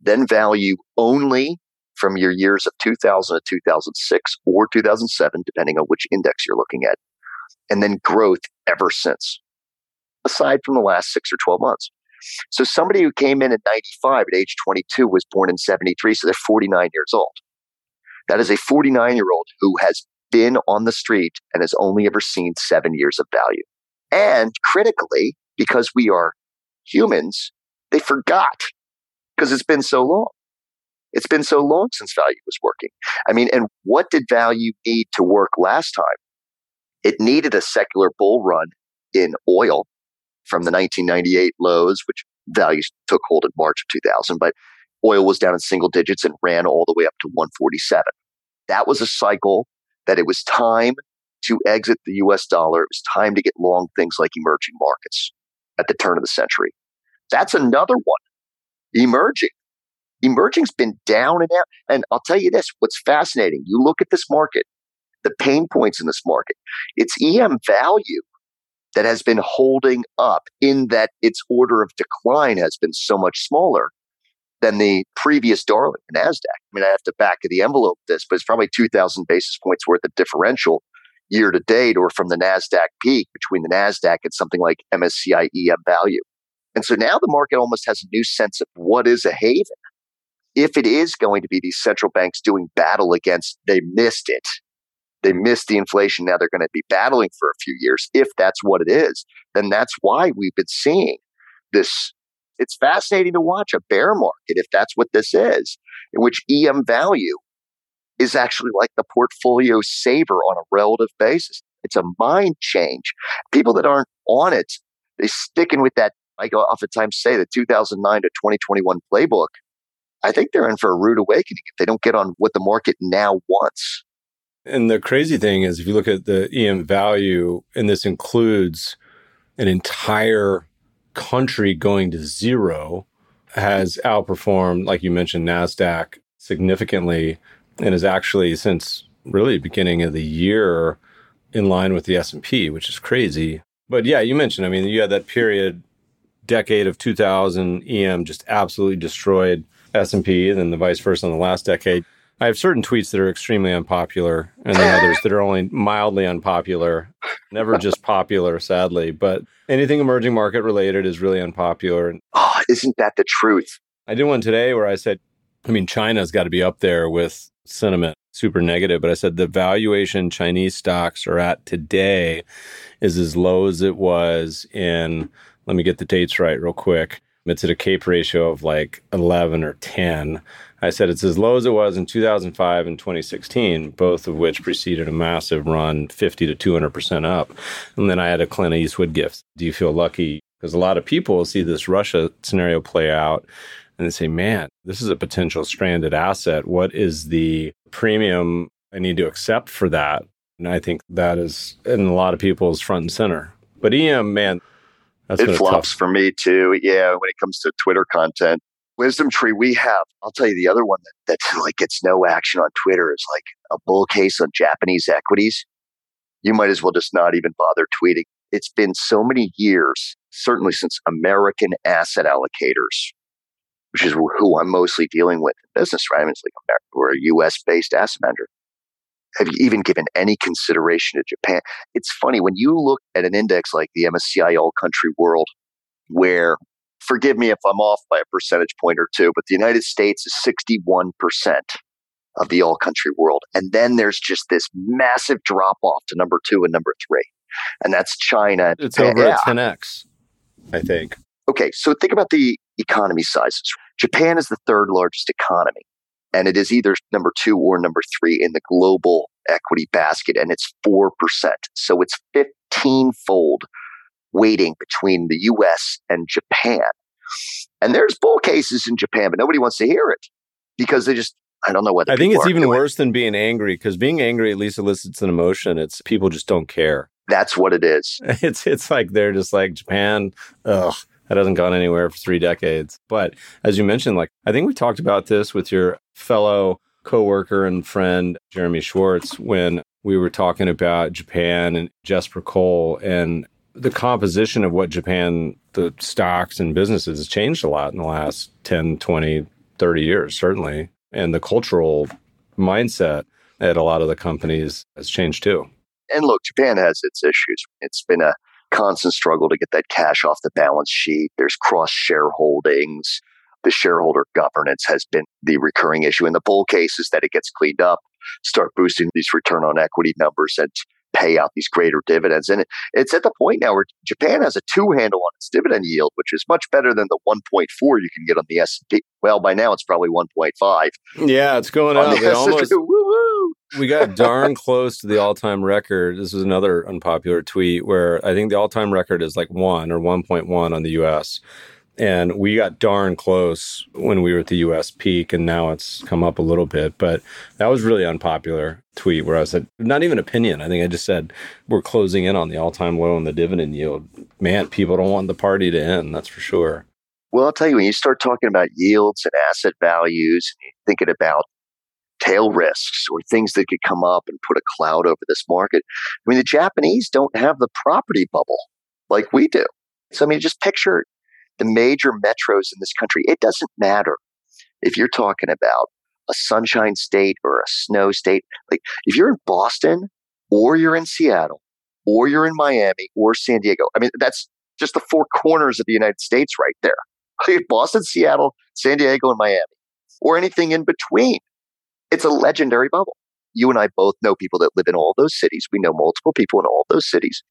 then value only from your years of 2000 to 2006 or 2007, depending on which index you're looking at, and then growth ever since, aside from the last six or 12 months. So somebody who came in at 95 at age 22 was born in 73, so they're 49 years old. That is a 49 year old who has been on the street and has only ever seen seven years of value. And critically, because we are humans, they forgot because it's been so long. It's been so long since value was working. I mean, and what did value need to work last time? It needed a secular bull run in oil from the 1998 lows, which values took hold in March of 2000. But Oil was down in single digits and ran all the way up to 147. That was a cycle that it was time to exit the US dollar. It was time to get long things like emerging markets at the turn of the century. That's another one. Emerging. Emerging's been down and out. And I'll tell you this what's fascinating, you look at this market, the pain points in this market, it's EM value that has been holding up in that its order of decline has been so much smaller than the previous darling, NASDAQ. I mean, I have to back of the envelope this, but it's probably 2,000 basis points worth of differential year to date or from the NASDAQ peak between the NASDAQ and something like MSCI EM value. And so now the market almost has a new sense of what is a haven. If it is going to be these central banks doing battle against, they missed it. They missed the inflation. Now they're going to be battling for a few years. If that's what it is, then that's why we've been seeing this it's fascinating to watch a bear market if that's what this is, in which EM value is actually like the portfolio saver on a relative basis. It's a mind change. People that aren't on it, they're sticking with that. I oftentimes say the 2009 to 2021 playbook. I think they're in for a rude awakening if they don't get on what the market now wants. And the crazy thing is, if you look at the EM value, and this includes an entire country going to zero, has outperformed, like you mentioned, NASDAQ significantly and is actually since really beginning of the year in line with the S&P, which is crazy. But yeah, you mentioned, I mean, you had that period decade of 2000 EM just absolutely destroyed S&P and then the vice versa in the last decade. I have certain tweets that are extremely unpopular and then others that are only mildly unpopular, never just popular, sadly. But anything emerging market related is really unpopular. Oh, isn't that the truth? I did one today where I said, I mean, China's got to be up there with sentiment super negative, but I said the valuation Chinese stocks are at today is as low as it was in, let me get the dates right real quick. It's at a CAPE ratio of like 11 or 10. I said it's as low as it was in 2005 and 2016, both of which preceded a massive run, 50 to 200% up. And then I had a Clint Eastwood gift. Do you feel lucky? Because a lot of people see this Russia scenario play out and they say, man, this is a potential stranded asset. What is the premium I need to accept for that? And I think that is in a lot of people's front and center. But EM, man, that's it flops tough. for me too. Yeah, when it comes to Twitter content, WisdomTree, we have. I'll tell you the other one that, that like gets no action on Twitter is like a bull case on Japanese equities. You might as well just not even bother tweeting. It's been so many years, certainly since American asset allocators which is who I'm mostly dealing with in business, right? I mean, it's like we're a US based asset manager. Have you even given any consideration to Japan? It's funny when you look at an index like the MSCI All Country World, where, forgive me if I'm off by a percentage point or two, but the United States is 61% of the all country world. And then there's just this massive drop off to number two and number three. And that's China. It's over yeah. 10x, I think. Okay, so think about the economy sizes. Japan is the third largest economy, and it is either number two or number three in the global equity basket, and it's 4%. So it's 15 fold weighting between the US and Japan. And there's bull cases in Japan, but nobody wants to hear it because they just, I don't know what. I think it's even worse than being angry because being angry at least elicits an emotion. It's people just don't care. That's what it is. It's it's like they're just like Japan. Ugh, that hasn't gone anywhere for three decades. But as you mentioned, like I think we talked about this with your fellow coworker and friend Jeremy Schwartz when we were talking about Japan and Jesper Koll and the composition of what Japan, the stocks and businesses has changed a lot in the last 10, 20, 30 years, certainly. And the cultural mindset at a lot of the companies has changed too. And look, Japan has its issues. It's been a constant struggle to get that cash off the balance sheet. There's cross shareholdings. The shareholder governance has been the recurring issue. In the bull case is that it gets cleaned up, start boosting these return on equity numbers and pay out these greater dividends. And it, it's at the point now where Japan has a two handle on its dividend yield, which is much better than the 1.4 you can get on the S&P. Well, by now it's probably 1.5. Yeah, it's going up. Almost, we got darn close to the all-time record. This is another unpopular tweet where I think the all-time record is like 1 or 1.1 on the US. And we got darn close when we were at the US peak, and now it's come up a little bit. But that was really unpopular tweet where I said, not even opinion. I think I just said, we're closing in on the all time low in the dividend yield. Man, people don't want the party to end, that's for sure. Well, I'll tell you, when you start talking about yields and asset values, and thinking about tail risks or things that could come up and put a cloud over this market. I mean, the Japanese don't have the property bubble like we do. So, I mean, just picture the major metros in this country. It doesn't matter if you're talking about a sunshine state or a snow state. Like, if you're in Boston or you're in Seattle or you're in Miami or San Diego, I mean, that's just the four corners of the United States right there. Boston, Seattle, San Diego, and Miami, or anything in between. It's a legendary bubble. You and I both know people that live in all those cities. We know multiple people in all those cities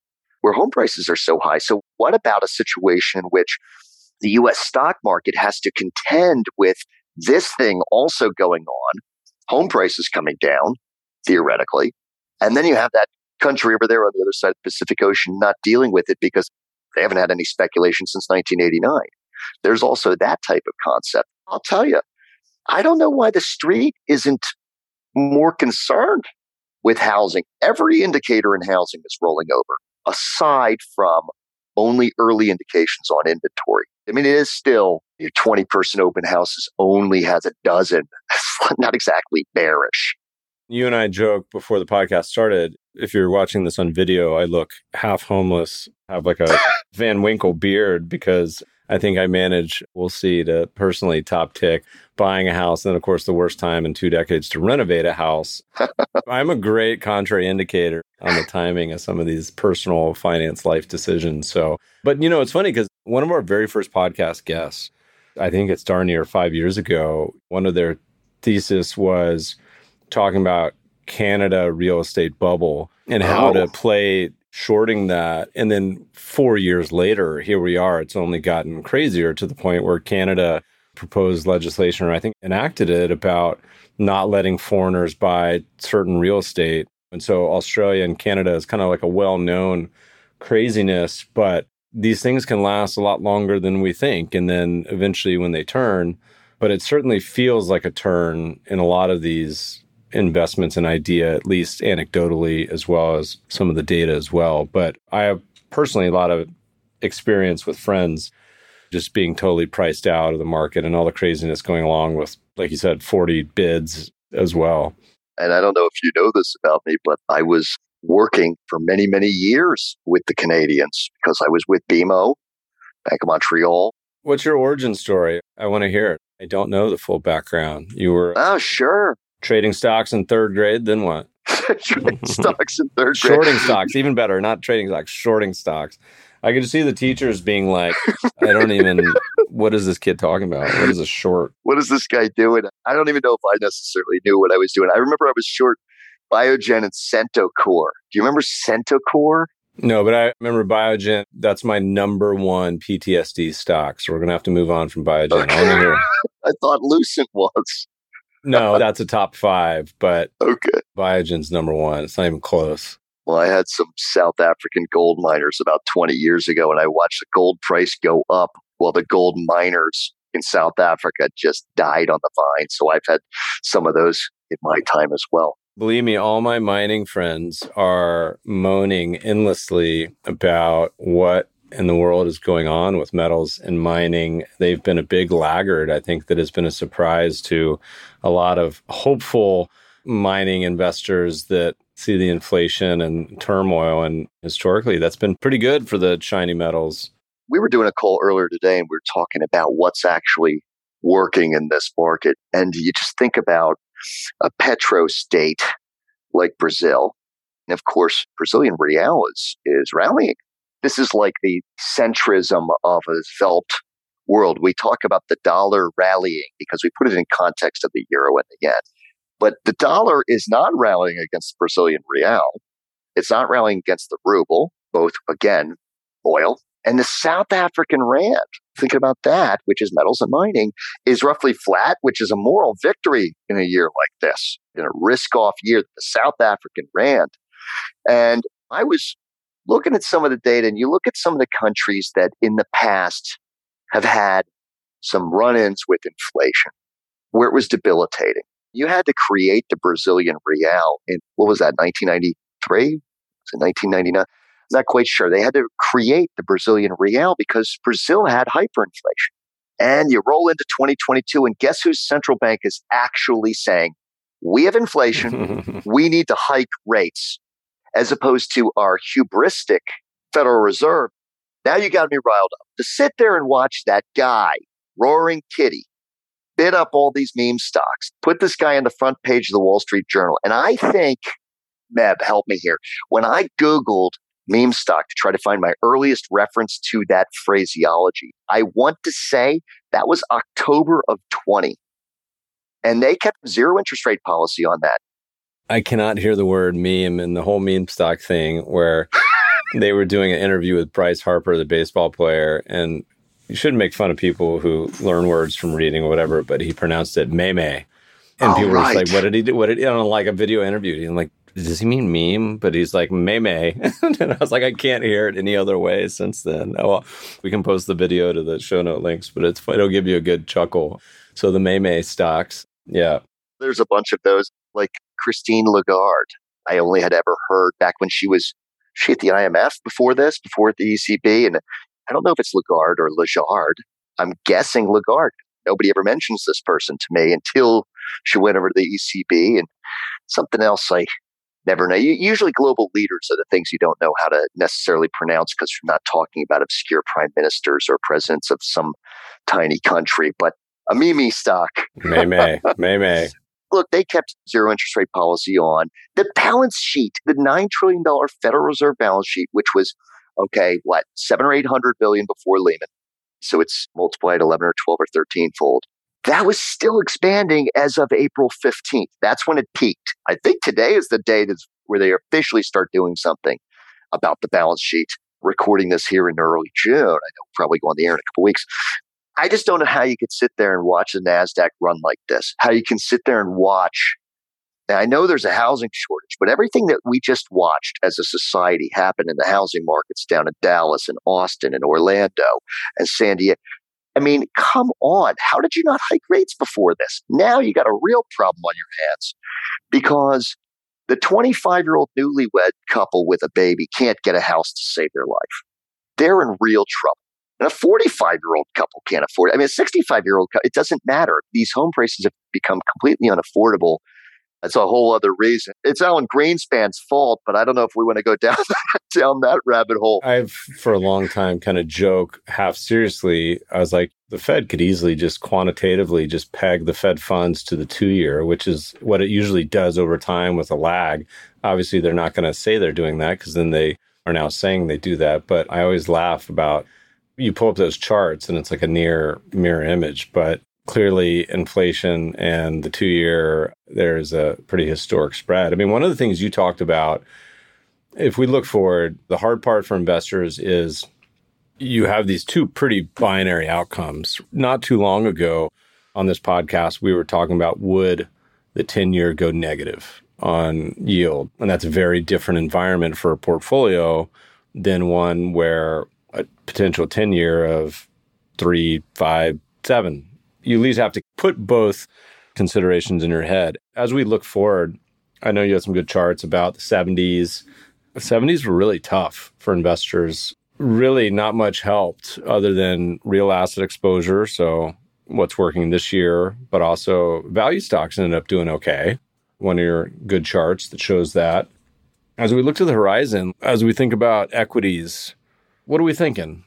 where home prices are so high. So, what about a situation in which the US stock market has to contend with this thing also going on, home prices coming down, theoretically, and then you have that country over there on the other side of the Pacific Ocean not dealing with it because they haven't had any speculation since 1989. There's also that type of concept. I'll tell you, I don't know why the street isn't more concerned with housing. Every indicator in housing is rolling over, aside from only early indications on inventory. I mean, it is still your 20 person open houses only has a dozen. not exactly bearish. You and I joke before the podcast started. If you're watching this on video, I look half homeless, have like a Van Winkle beard because I think I manage, we'll see, to personally top tick buying a house. And then, of course, the worst time in two decades to renovate a house. I'm a great contrary indicator on the timing of some of these personal finance life decisions. So, but you know, it's funny because one of our very first podcast guests, I think it's darn near five years ago, one of their thesis was talking about Canada real estate bubble and how oh. to play shorting that. And then four years later, here we are. It's only gotten crazier to the point where Canada proposed legislation, or I think enacted it, about not letting foreigners buy certain real estate. And so Australia and Canada is kind of like a well known craziness, but these things can last a lot longer than we think. And then eventually, when they turn, but it certainly feels like a turn in a lot of these investments and idea, at least anecdotally, as well as some of the data as well. But I have personally a lot of experience with friends just being totally priced out of the market and all the craziness going along with, like you said, 40 bids as well. And I don't know if you know this about me, but I was working for many, many years with the Canadians because I was with BMO, Bank of Montreal. What's your origin story? I want to hear it. I don't know the full background. You were. Oh, sure trading stocks in third grade, then what? trading stocks in third grade. Shorting stocks, even better. Not trading stocks, shorting stocks. I could see the teachers being like, I don't even, what is this kid talking about? What is a short? What is this guy doing? I don't even know if I necessarily knew what I was doing. I remember I was short Biogen and Centocor. Do you remember Centocor? No, but I remember Biogen. That's my number one PTSD stock. So we're going to have to move on from Biogen. Okay. I thought Lucent was no, that's a top five, but okay. Biogen's number one. It's not even close. Well, I had some South African gold miners about 20 years ago, and I watched the gold price go up while the gold miners in South Africa just died on the vine. So I've had some of those in my time as well. Believe me, all my mining friends are moaning endlessly about what in the world is going on with metals and mining. They've been a big laggard. I think that has been a surprise to a lot of hopeful mining investors that see the inflation and turmoil. And historically, that's been pretty good for the shiny metals. We were doing a call earlier today and we were talking about what's actually working in this market. And you just think about a petro state like Brazil. And of course, Brazilian real is, is rallying this is like the centrism of a developed world. We talk about the dollar rallying because we put it in context of the euro and the yen. But the dollar is not rallying against the Brazilian real. It's not rallying against the ruble, both again, oil. And the South African rand, think about that, which is metals and mining, is roughly flat, which is a moral victory in a year like this, in a risk off year, the South African rand. And I was looking at some of the data and you look at some of the countries that in the past have had some run ins with inflation where it was debilitating. You had to create the Brazilian real in, what was that, 1993? Was it 1999? I'm not quite sure. They had to create the Brazilian real because Brazil had hyperinflation. And you roll into 2022, and guess whose central bank is actually saying, we have inflation. we need to hike rates as opposed to our hubristic Federal Reserve. Now you got me riled up to sit there and watch that guy, Roaring Kitty, bid up all these meme stocks, put this guy on the front page of the Wall Street Journal. And I think, Meb, help me here. When I Googled meme stock to try to find my earliest reference to that phraseology, I want to say that was October of 20. And they kept zero interest rate policy on that. I cannot hear the word meme and the whole meme stock thing where they were doing an interview with Bryce Harper, the baseball player, and you shouldn't make fun of people who learn words from reading or whatever, but he pronounced it meme. And oh, people right. were like, what did he do? What did he, I like a video interview. He's like, does he mean meme? But he's like, meme. and I was like, I can't hear it any other way since then. Oh, well, we can post the video to the show note links, but it's it'll give you a good chuckle. So the meme stocks. Yeah. There's a bunch of those. Like Christine Lagarde. I only had ever heard back when she was she at the IMF before this, before at the ECB, and I don't know if it's Lagarde or Lagarde. I'm guessing Lagarde. Nobody ever mentions this person to me until she went over to the ECB and something else I never know. Usually, global leaders are the things you don't know how to necessarily pronounce because you're not talking about obscure prime ministers or presidents of some tiny country. But a Mimi stock. May May. May May. Look, they kept zero interest rate policy on. The balance sheet, the $9 trillion Federal Reserve balance sheet, which was, okay, what, seven or 800 billion before Lehman. So it's multiplied 11 or 12 or 13 fold. That was still expanding as of April 15th. That's when it peaked. I think today is the day that's where they officially start doing something about the balance sheet. Recording this here in early June. I know probably go on the air in a couple weeks. I just don't know how you could sit there and watch the NASDAQ run like this, how you can sit there and watch. And I know there's a housing shortage, but everything that we just watched as a society happen in the housing markets down in Dallas and Austin and Orlando and San Diego. I mean, come on. How did you not hike rates before this? Now you got a real problem on your hands because the 25 year old newlywed couple with a baby can't get a house to save their life. They're in real trouble. And a 45 year old couple can't afford it. I mean, a 65 year old, it doesn't matter. These home prices have become completely unaffordable. That's a whole other reason. It's Alan Greenspan's fault, but I don't know if we want to go down that, down that rabbit hole. I've for a long time kind of joke half seriously. I was like, the Fed could easily just quantitatively just peg the Fed funds to the two year, which is what it usually does over time with a lag. Obviously, they're not going to say they're doing that because then they are now saying they do that. But I always laugh about you pull up those charts and it's like a near mirror image, but clearly inflation and the two year, there's a pretty historic spread. I mean, one of the things you talked about, if we look forward, the hard part for investors is you have these two pretty binary outcomes. Not too long ago on this podcast, we were talking about would the 10 year go negative on yield? And that's a very different environment for a portfolio than one where a potential 10 year of three, five, seven you at least have to put both considerations in your head. As we look forward, I know you had some good charts about the 70s. The 70s were really tough for investors. Really, not much helped other than real asset exposure. So, what's working this year, but also value stocks ended up doing okay. One of your good charts that shows that. As we look to the horizon, as we think about equities, what are we thinking?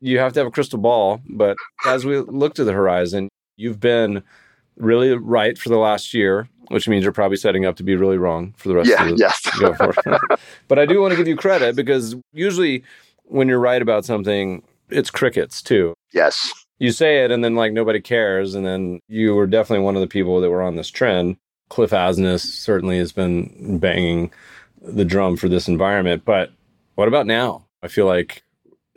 You have to have a crystal ball. But as we look to the horizon, you've been really right for the last year, which means you're probably setting up to be really wrong for the rest yeah, of the yes. but I do want to give you credit because usually when you're right about something, it's crickets too. Yes. You say it and then like nobody cares. And then you were definitely one of the people that were on this trend. Cliff Asness certainly has been banging the drum for this environment. But what about now? I feel like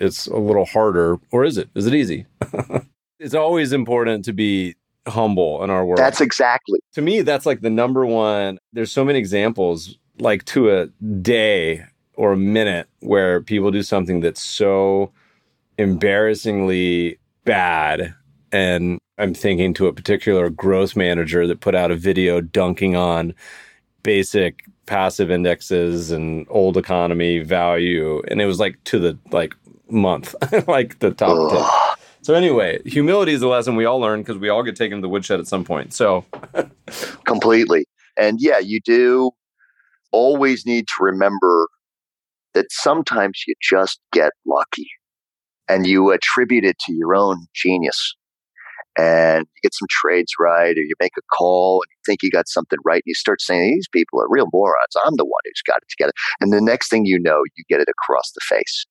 it's a little harder, or is it? Is it easy? it's always important to be humble in our world. That's exactly. To me, that's like the number one. There's so many examples, like to a day or a minute, where people do something that's so embarrassingly bad. And I'm thinking to a particular growth manager that put out a video dunking on basic passive indexes and old economy value and it was like to the like month, like the top Ugh. 10. So anyway, humility is a lesson we all learn because we all get taken to the woodshed at some point. So completely. And yeah, you do always need to remember that sometimes you just get lucky and you attribute it to your own genius. And you get some trades right, or you make a call and you think you got something right, and you start saying, These people are real morons. I'm the one who's got it together. And the next thing you know, you get it across the face.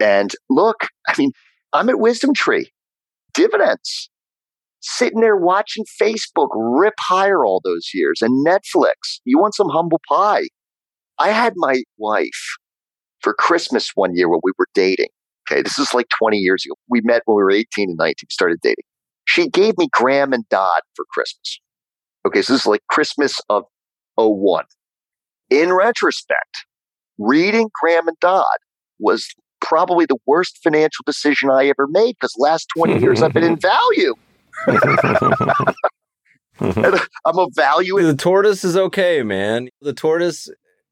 And look, I mean, I'm at WisdomTree, dividends, sitting there watching Facebook rip higher all those years and Netflix. You want some humble pie? I had my wife for Christmas one year when we were dating. Okay, this is like 20 years ago. We met when we were 18 and 19, started dating. She gave me Graham and Dodd for Christmas. Okay, so this is like Christmas of 01. In retrospect, reading Graham and Dodd was probably the worst financial decision I ever made because last 20 years I've been in value. I'm a value. The tortoise is okay, man. The tortoise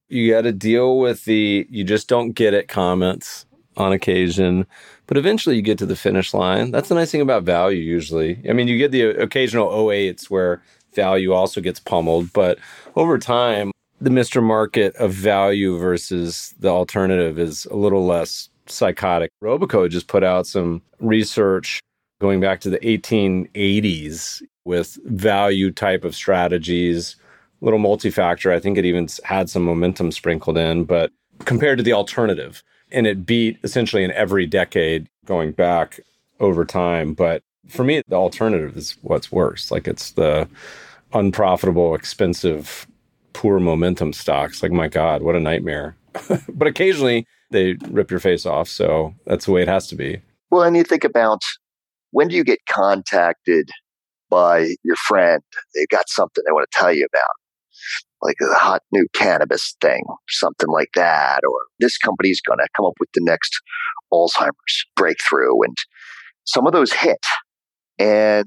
You got to deal with the you just don't get it comments on occasion, but eventually you get to the finish line. That's the nice thing about value usually. I mean, you get the occasional 08s where value also gets pummeled, but over time, the Mr. Market of value versus the alternative is a little less psychotic. Robeco just put out some research going back to the 1880s with value type of strategies, little multi-factor. I think it even had some momentum sprinkled in, but compared to the alternative. And it beat essentially in every decade going back over time. But for me, the alternative is what's worse. Like it's the unprofitable, expensive poor momentum stocks. Like, my God, what a nightmare. but occasionally they rip your face off. So that's the way it has to be. Well, and you think about when do you get contacted by your friend? They've got something they want to tell you about, like a hot new cannabis thing, something like that, or this company's going to come up with the next Alzheimer's breakthrough. And some of those hit, and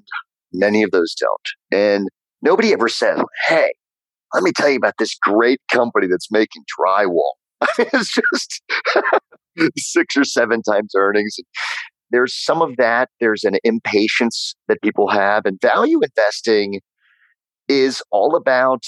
many of those don't. And nobody ever says, hey, let me tell you about this great company that's making drywall. it's just six or seven times earnings. There's some of that. There's an impatience that people have. And value investing is all about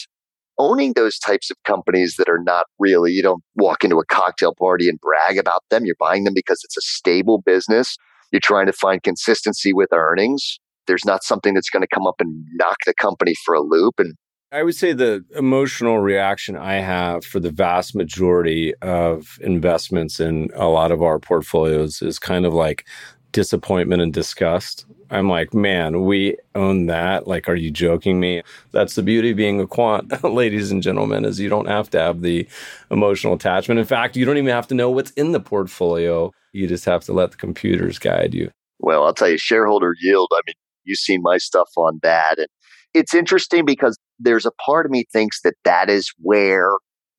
owning those types of companies that are not really, you don't walk into a cocktail party and brag about them. You're buying them because it's a stable business. You're trying to find consistency with earnings. There's not something that's going to come up and knock the company for a loop. And I would say the emotional reaction I have for the vast majority of investments in a lot of our portfolios is kind of like disappointment and disgust. I'm like, man, we own that. Like, are you joking me? That's the beauty of being a quant, ladies and gentlemen, is you don't have to have the emotional attachment. In fact, you don't even have to know what's in the portfolio. You just have to let the computers guide you. Well, I'll tell you, shareholder yield. I mean, you've seen my stuff on that. And it's interesting because there's a part of me thinks that that is where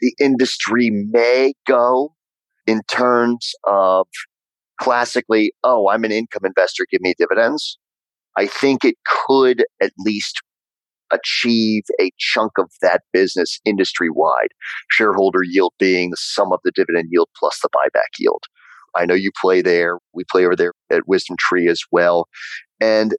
the industry may go in terms of classically, oh, I'm an income investor, give me dividends. I think it could at least achieve a chunk of that business industry wide. Shareholder yield being the sum of the dividend yield plus the buyback yield. I know you play there. We play over there at WisdomTree as well. And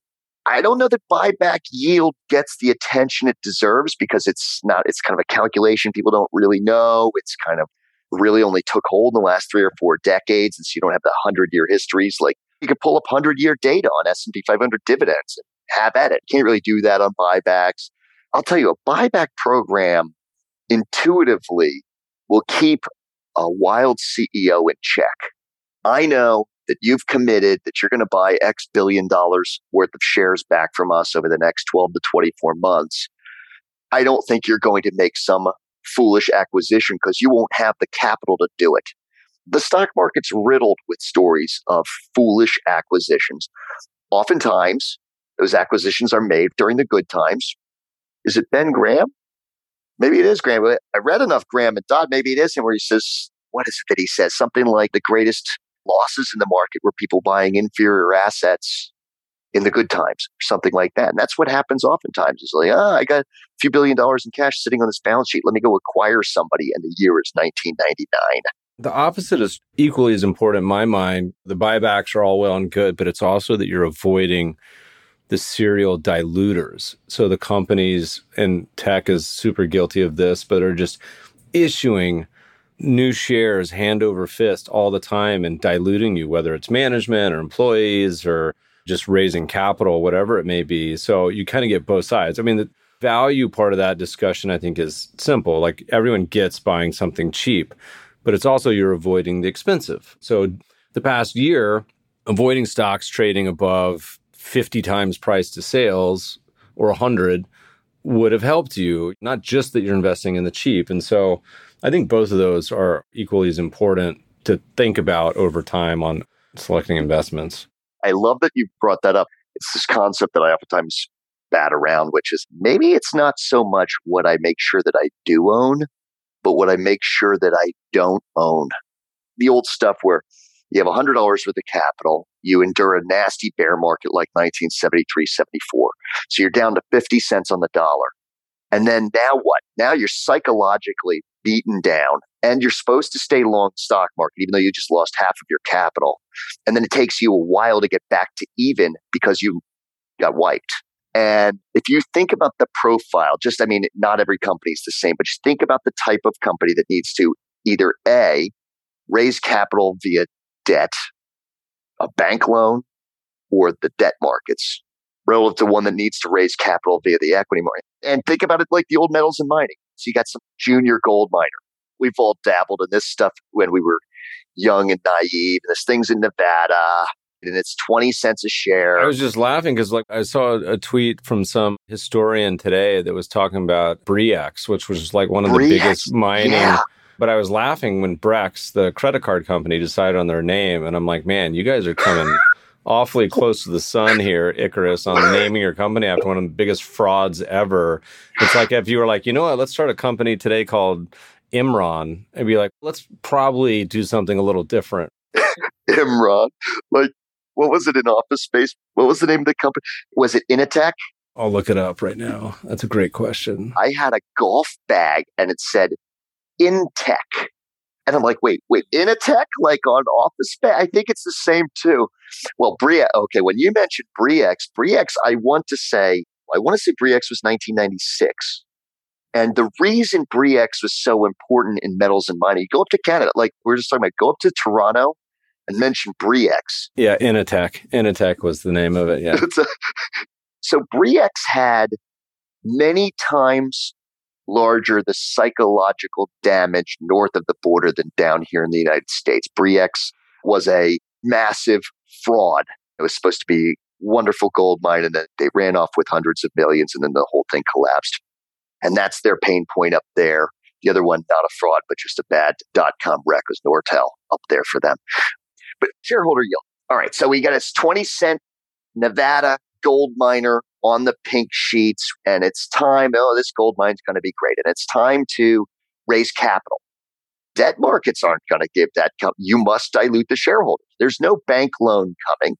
I don't know that buyback yield gets the attention it deserves because it's not, it's kind of a calculation people don't really know. It's kind of really only took hold in the last three or four decades. And so you don't have the hundred year histories. Like you could pull up hundred year data on S&P 500 dividends and have at it. Can't really do that on buybacks. I'll tell you, a buyback program intuitively will keep a wild CEO in check. I know that you've committed that you're going to buy X billion dollars worth of shares back from us over the next 12 to 24 months, I don't think you're going to make some foolish acquisition because you won't have the capital to do it. The stock market's riddled with stories of foolish acquisitions. Oftentimes, those acquisitions are made during the good times. Is it Ben Graham? Maybe it is Graham. I read enough Graham and Dodd. Maybe it is him where he says, what is it that he says? Something like the greatest losses in the market were people buying inferior assets in the good times, or something like that. And that's what happens oftentimes is like, ah, I got a few billion dollars in cash sitting on this balance sheet. Let me go acquire somebody. And the year is 1999. The opposite is equally as important in my mind. The buybacks are all well and good, but it's also that you're avoiding the serial diluters. So the companies and tech is super guilty of this, but are just issuing new shares hand over fist all the time and diluting you, whether it's management or employees or just raising capital, whatever it may be. So you kind of get both sides. I mean, the value part of that discussion, I think, is simple. Like everyone gets buying something cheap, but it's also you're avoiding the expensive. So the past year, avoiding stocks trading above 50 times price to sales or 100 would have helped you, not just that you're investing in the cheap. And so I think both of those are equally as important to think about over time on selecting investments. I love that you brought that up. It's this concept that I oftentimes bat around, which is maybe it's not so much what I make sure that I do own, but what I make sure that I don't own. The old stuff where you have $100 worth of capital, you endure a nasty bear market like 1973 74. So you're down to 50 cents on the dollar. And then now what? Now you're psychologically beaten down and you're supposed to stay long stock market, even though you just lost half of your capital. And then it takes you a while to get back to even because you got wiped. And if you think about the profile, just, I mean, not every company is the same, but just think about the type of company that needs to either A, raise capital via debt, a bank loan, or the debt markets relative to one that needs to raise capital via the equity market. And think about it like the old metals and mining. So you got some junior gold miner. We've all dabbled in this stuff when we were young and naive. And this thing's in Nevada and it's 20 cents a share. I was just laughing because like I saw a tweet from some historian today that was talking about Bre-X, which was like one of Bre-X? the biggest mining. Yeah. But I was laughing when Brex, the credit card company, decided on their name. And I'm like, man, you guys are coming awfully close to the sun here, Icarus, on naming your company after one of the biggest frauds ever. It's like if you were like, you know what, let's start a company today called Enron and be like, let's probably do something a little different. Enron. Like, what was it in office space? What was the name of the company? Was it Initech? I'll look it up right now. That's a great question. I had a golf bag and it said Intech. And I'm like, wait, wait, in a tech, like on Office Space? I think it's the same too. Well, Bria, okay, when you mentioned Bre-X, Bre-X, I want to say, I want to say Bre-X was 1996. And the reason Bre-X was so important in metals and mining, you go up to Canada, like we are just talking about, go up to Toronto and mention Bre-X. Yeah, Initech. Initech was the name of it. Yeah. so Bre-X had many times larger the psychological damage north of the border than down here in the United States. Bre-X was a massive fraud. It was supposed to be wonderful gold mine and then they ran off with hundreds of millions and then the whole thing collapsed. And that's their pain point up there. The other one, not a fraud, but just a bad dot com wreck was Nortel up there for them. But shareholder yield. All right. So we got a 20 cent Nevada gold miner on the pink sheets and it's time. Oh, this gold mine's going to be great. And it's time to raise capital. Debt markets aren't going to give that. Com- you must dilute the shareholders. There's no bank loan coming.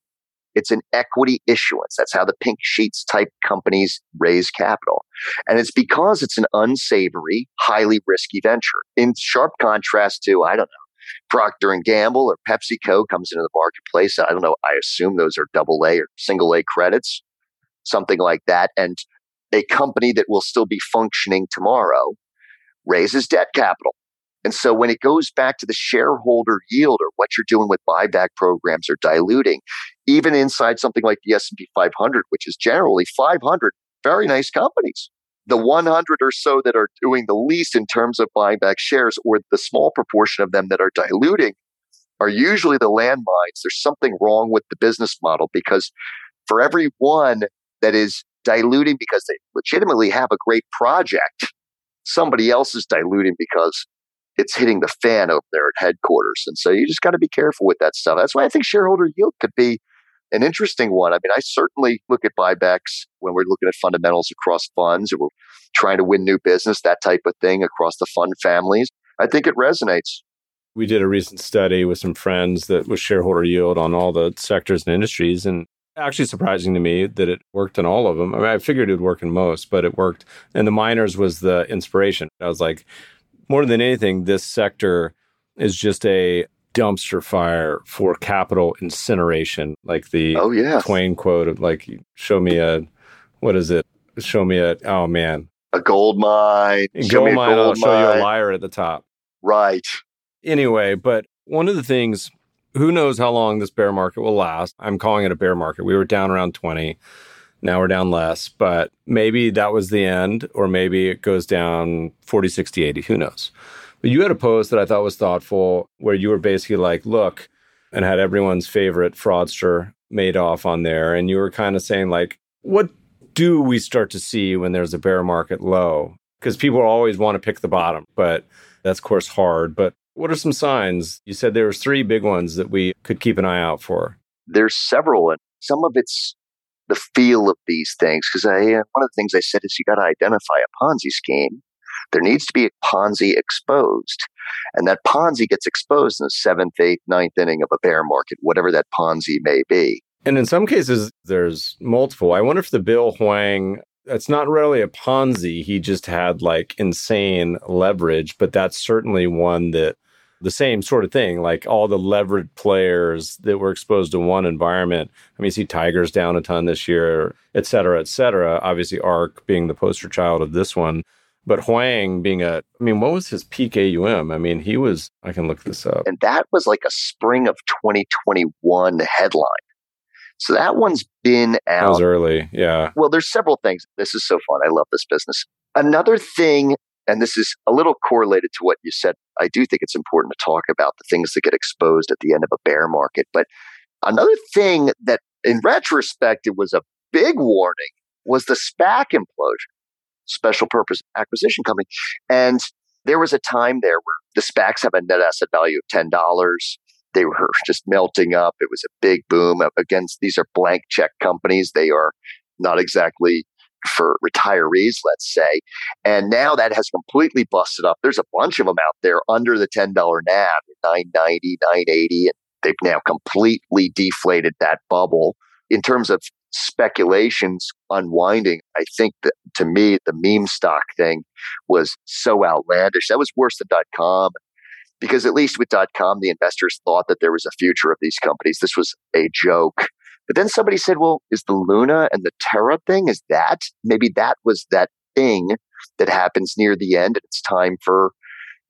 It's an equity issuance. That's how the pink sheets type companies raise capital. And it's because it's an unsavory, highly risky venture. In sharp contrast to, I don't know, Procter and Gamble or PepsiCo comes into the marketplace. I don't know. I assume those are double A or single A credits something like that. And a company that will still be functioning tomorrow raises debt capital. And so when it goes back to the shareholder yield or what you're doing with buyback programs or diluting, even inside something like the S&P 500, which is generally 500 very nice companies, the 100 or so that are doing the least in terms of buying back shares or the small proportion of them that are diluting are usually the landmines. There's something wrong with the business model because for every one that is diluting because they legitimately have a great project. Somebody else is diluting because it's hitting the fan over there at headquarters. And so you just got to be careful with that stuff. That's why I think shareholder yield could be an interesting one. I mean, I certainly look at buybacks when we're looking at fundamentals across funds or we're trying to win new business, that type of thing across the fund families. I think it resonates. We did a recent study with some friends that was shareholder yield on all the sectors and industries. And actually surprising to me that it worked in all of them. I mean, I figured it would work in most, but it worked. And the miners was the inspiration. I was like, more than anything, this sector is just a dumpster fire for capital incineration. Like the oh, yeah. Twain quote of like, show me a, what is it? Show me a, oh man. A gold mine. A gold mine, gold I'll show you a liar at the top. Right. Anyway, but one of the things who knows how long this bear market will last? I'm calling it a bear market. We were down around 20. Now we're down less, but maybe that was the end, or maybe it goes down 40, 60, 80. Who knows? But you had a post that I thought was thoughtful where you were basically like, look, and had everyone's favorite fraudster Madoff on there. And you were kind of saying, like, what do we start to see when there's a bear market low? Because people always want to pick the bottom, but that's, of course, hard. But what are some signs? You said there was three big ones that we could keep an eye out for. There's several, and some of it's the feel of these things. Because I, uh, one of the things I said is you got to identify a Ponzi scheme. There needs to be a Ponzi exposed, and that Ponzi gets exposed in the seventh, eighth, ninth inning of a bear market, whatever that Ponzi may be. And in some cases, there's multiple. I wonder if the Bill Hwang, it's not really a Ponzi. He just had like insane leverage, but that's certainly one that the same sort of thing, like all the leveraged players that were exposed to one environment. I mean, you see Tigers down a ton this year, et cetera, et cetera. Obviously, ARK being the poster child of this one. But Hwang being a, I mean, what was his peak AUM? I mean, he was, I can look this up. And that was like a spring of 2021 headline. So that one's been out. That was early. Yeah. Well, there's several things. This is so fun. I love this business. Another thing, and this is a little correlated to what you said. I do think it's important to talk about the things that get exposed at the end of a bear market. But another thing that, in retrospect, it was a big warning was the SPAC implosion special purpose acquisition company. And there was a time there where the SPACs have a net asset value of $10. They were just melting up. It was a big boom against these are blank check companies. They are not exactly for retirees, let's say. And now that has completely busted up. There's a bunch of them out there under the $10 NAV, 990, 980, and they've now completely deflated that bubble. In terms of speculations unwinding, I think that to me, the meme stock thing was so outlandish. That was worse than dot com because at least with dot com, the investors thought that there was a future of these companies. This was a joke. But then somebody said, well, is the Luna and the Terra thing, is that maybe that was that thing that happens near the end and it's time for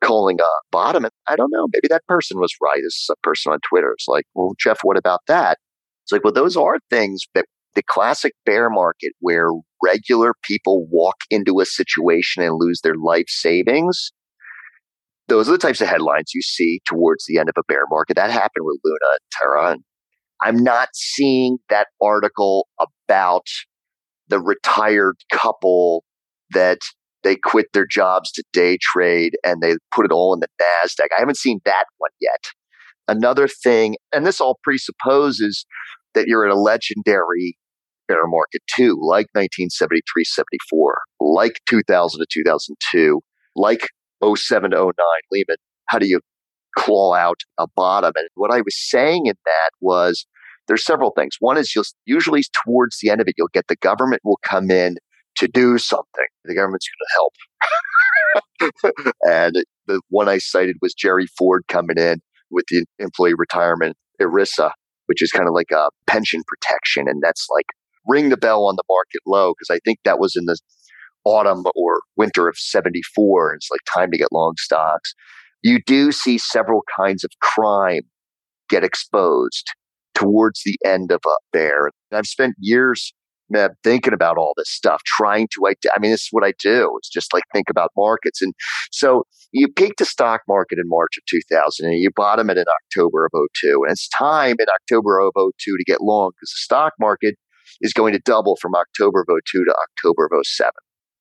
calling a bottom? And I don't know. Maybe that person was right. A person on Twitter It's like, well, Jeff, what about that? It's like, well, those are things that the classic bear market where regular people walk into a situation and lose their life savings. Those are the types of headlines you see towards the end of a bear market. That happened with Luna and Terra. And I'm not seeing that article about the retired couple that they quit their jobs to day trade and they put it all in the NASDAQ. I haven't seen that one yet. Another thing, and this all presupposes that you're in a legendary bear market too, like 1973 74, like 2000 to 2002, like 07 to 09 Lehman. How do you claw out a bottom? And what I was saying in that was there's several things. One is you'll usually towards the end of it, you'll get the government will come in to do something. The government's going to help. and the one I cited was Jerry Ford coming in with the employee retirement ERISA which is kind of like a pension protection. And that's like ring the bell on the market low because I think that was in the autumn or winter of 74. It's like time to get long stocks. You do see several kinds of crime get exposed towards the end of a bear. I've spent years man, thinking about all this stuff, trying to, I mean, this is what I do. It's just like think about markets. And so you peaked the stock market in March of 2000 and you bottom it in October of 02. And it's time in October of 02 to get long because the stock market is going to double from October of 02 to October of 07.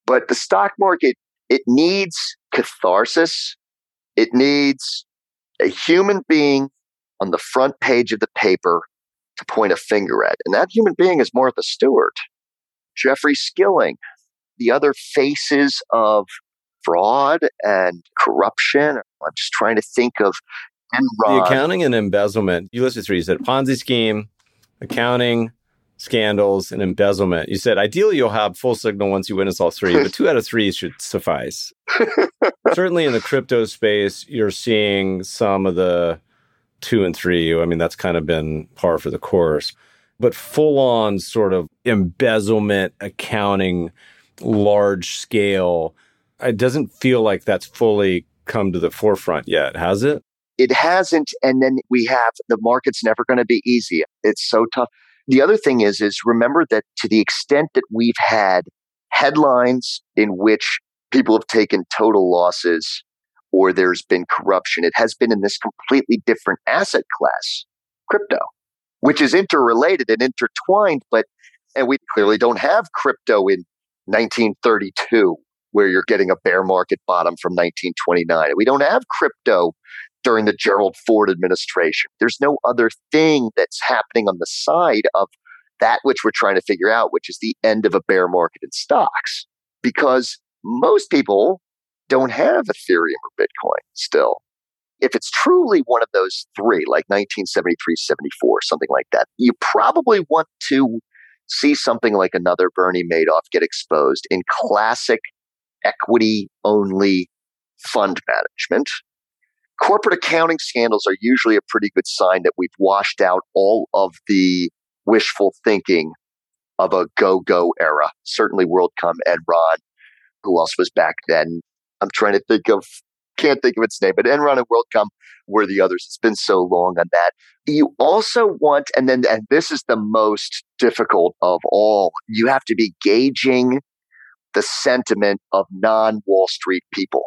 But the stock market, it needs catharsis. It needs a human being on the front page of the paper to point a finger at. And that human being is Martha Stewart, Jeffrey Skilling, the other faces of fraud and corruption. I'm just trying to think of Enron. The accounting and embezzlement. You listed three. You said Ponzi scheme, accounting, scandals, and embezzlement. You said ideally you'll have full signal once you witness all three, but two out of three should suffice. Certainly in the crypto space, you're seeing some of the two and three. I mean, that's kind of been par for the course. But full on sort of embezzlement, accounting, large scale, it doesn't feel like that's fully come to the forefront yet, has it? It hasn't. And then we have the market's never going to be easy. It's so tough. The other thing is, is remember that to the extent that we've had headlines in which people have taken total losses or there's been corruption. It has been in this completely different asset class, crypto, which is interrelated and intertwined, but and we clearly don't have crypto in 1932 where you're getting a bear market bottom from 1929. We don't have crypto during the Gerald Ford administration. There's no other thing that's happening on the side of that which we're trying to figure out, which is the end of a bear market in stocks. Because most people don't have Ethereum or Bitcoin still. If it's truly one of those three, like 1973, 74, something like that, you probably want to see something like another Bernie Madoff get exposed in classic equity only fund management. Corporate accounting scandals are usually a pretty good sign that we've washed out all of the wishful thinking of a go go era. Certainly WorldCom, and Enron. Who else was back then? I'm trying to think of, can't think of its name, but Enron and WorldCom were the others. It's been so long on that. You also want, and then, and this is the most difficult of all, you have to be gauging the sentiment of non Wall Street people,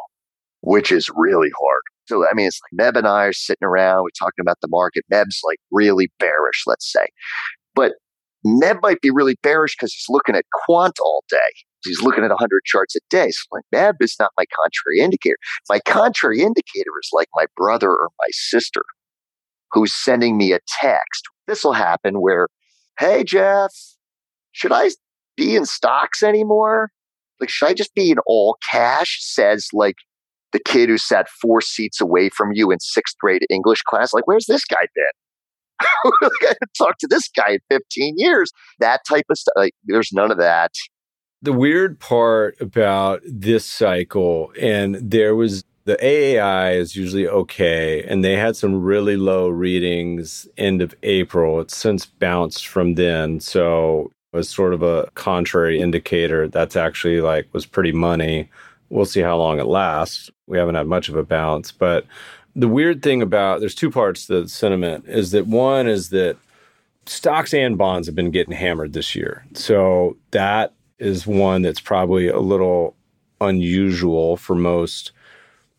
which is really hard. So, I mean, it's like Meb and I are sitting around, we're talking about the market. Meb's like really bearish, let's say. But Meb might be really bearish because he's looking at quant all day. He's looking at 100 charts a day. So, like, Meb is not my contrary indicator. My contrary indicator is like my brother or my sister who's sending me a text. This will happen where, hey, Jeff, should I be in stocks anymore? Like, should I just be in all cash? Says like the kid who sat four seats away from you in sixth grade English class. Like, where's this guy been? I haven't talked to this guy in 15 years. That type of stuff. Like, there's none of that. The weird part about this cycle, and there was the AAII is usually okay, and they had some really low readings end of April. It's since bounced from then, so was sort of a contrary indicator. That's actually like was pretty money. We'll see how long it lasts. We haven't had much of a bounce, but the weird thing about there's two parts to the sentiment is that one is that stocks and bonds have been getting hammered this year. So that is one that's probably a little unusual for most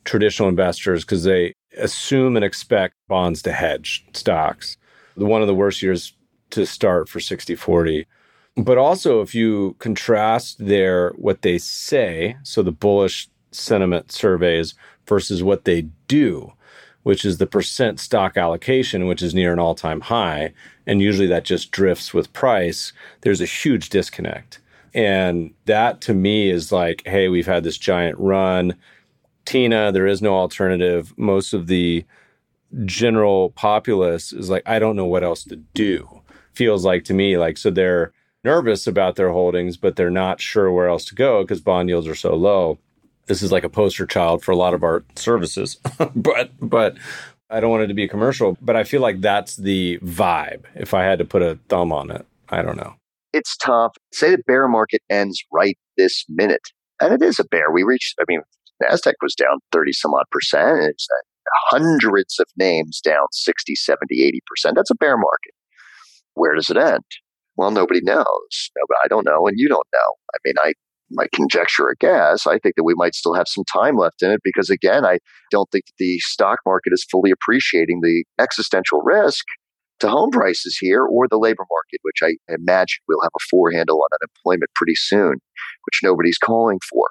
traditional investors because they assume and expect bonds to hedge stocks. One of the worst years to start for 60 40. But also, if you contrast their what they say, so the bullish sentiment surveys versus what they do, which is the percent stock allocation, which is near an all time high. And usually that just drifts with price. There's a huge disconnect. And that to me is like, hey, we've had this giant run. Tina, there is no alternative. Most of the general populace is like, I don't know what else to do. Feels like to me, like, so they're nervous about their holdings, but they're not sure where else to go because bond yields are so low this is like a poster child for a lot of our services. but but I don't want it to be a commercial, but I feel like that's the vibe. If I had to put a thumb on it, I don't know. It's tough. Say the bear market ends right this minute, and it is a bear. We reached. I mean, Nasdaq was down thirty some odd percent. It's hundreds of names down 60, 70, 80 percent. That's a bear market. Where does it end? Well, nobody knows. No, I don't know, and you don't know. I mean, I my conjecture a guess, I think that we might still have some time left in it because, again, I don't think that the stock market is fully appreciating the existential risk to home prices here or the labor market, which I imagine we'll have a four handle on unemployment pretty soon, which nobody's calling for.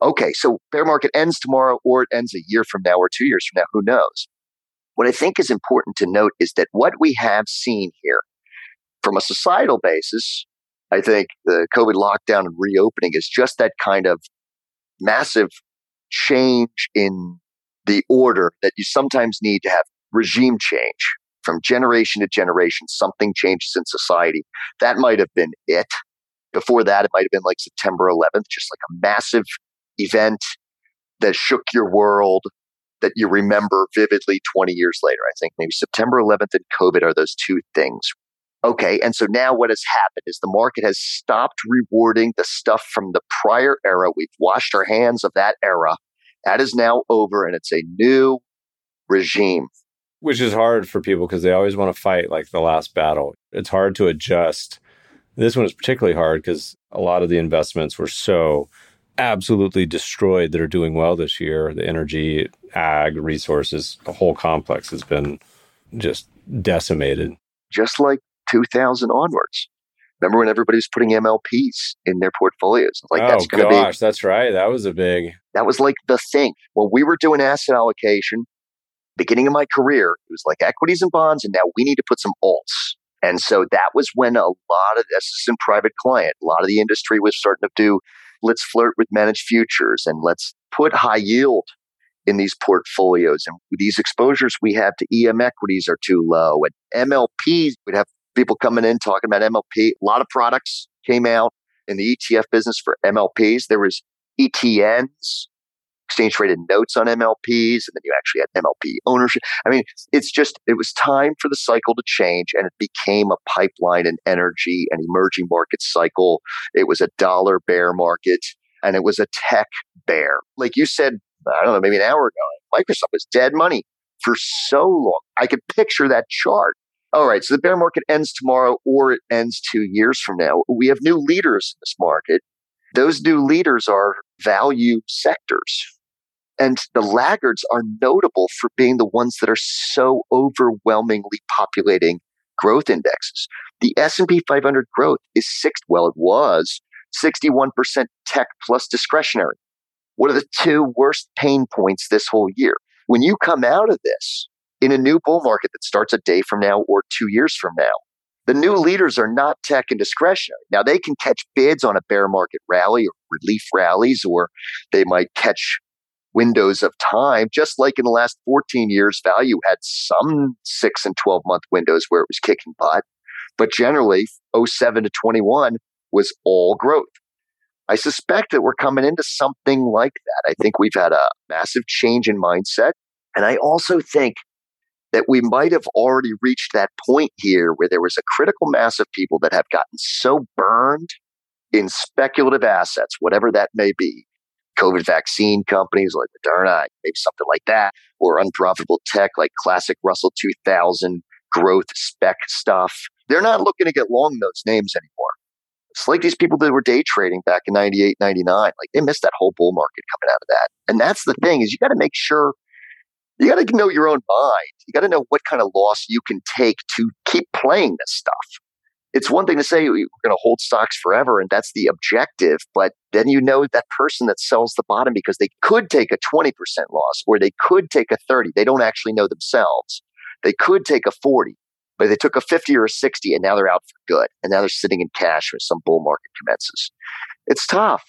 Okay, so bear market ends tomorrow or it ends a year from now or two years from now, who knows? What I think is important to note is that what we have seen here from a societal basis I think the COVID lockdown and reopening is just that kind of massive change in the order that you sometimes need to have regime change from generation to generation. Something changes in society. That might have been it. Before that, it might have been like September 11th, just like a massive event that shook your world that you remember vividly 20 years later. I think maybe September 11th and COVID are those two things Okay. And so now what has happened is the market has stopped rewarding the stuff from the prior era. We've washed our hands of that era. That is now over and it's a new regime. Which is hard for people because they always want to fight like the last battle. It's hard to adjust. This one is particularly hard because a lot of the investments were so absolutely destroyed that are doing well this year. The energy, ag, resources, the whole complex has been just decimated. Just like 2000 onwards. Remember when everybody was putting MLPs in their portfolios? Like, oh, that's going to be. That's right. That was a big. That was like the thing. When we were doing asset allocation, beginning of my career, it was like equities and bonds, and now we need to put some alts. And so that was when a lot of this is in private client, a lot of the industry was starting to do let's flirt with managed futures and let's put high yield in these portfolios. And these exposures we have to EM equities are too low. And MLPs would have People coming in talking about MLP. A lot of products came out in the ETF business for MLPs. There was ETNs, exchange traded notes on MLPs, and then you actually had MLP ownership. I mean, it's just, it was time for the cycle to change, and it became a pipeline and energy and emerging market cycle. It was a dollar bear market, and it was a tech bear. Like you said, I don't know, maybe an hour ago, Microsoft was dead money for so long. I could picture that chart. All right, so the bear market ends tomorrow or it ends two years from now. We have new leaders in this market. Those new leaders are value sectors. And the laggards are notable for being the ones that are so overwhelmingly populating growth indexes. The S&P 500 growth is sixth, well, it was 61% tech plus discretionary. What are the two worst pain points this whole year? When you come out of this in a new bull market that starts a day from now or two years from now, the new leaders are not tech and discretionary. Now they can catch bids on a bear market rally or relief rallies, or they might catch windows of time, just like in the last 14 years, value had some six and 12 month windows where it was kicking butt. But generally, 07 to 21 was all growth. I suspect that we're coming into something like that. I think we've had a massive change in mindset. And I also think that we might have already reached that point here where there was a critical mass of people that have gotten so burned in speculative assets, whatever that may be, COVID vaccine companies like Moderna, maybe something like that, or unprofitable tech like classic Russell 2000 growth spec stuff. They're not looking to get long those names anymore. It's like these people that were day trading back in 98, 99. Like they missed that whole bull market coming out of that. And that's the thing is you got to make sure you got to know your own mind. You got to know what kind of loss you can take to keep playing this stuff it's one thing to say we're going to hold stocks forever and that's the objective, but then you know that person that sells the bottom because they could take a 20% loss or they could take a 30. They don't actually know themselves. They could take a 40, but they took a 50 or a 60 and now they're out for good. And now they're sitting in cash when some bull market commences. It's tough.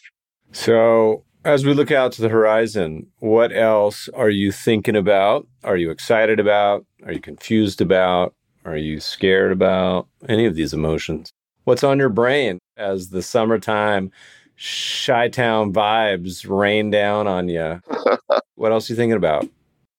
So, as we look out to the horizon, what else are you thinking about? Are you excited about? Are you confused about? Are you scared about any of these emotions? What's on your brain as the summertime Chi Town vibes rain down on you? what else are you thinking about?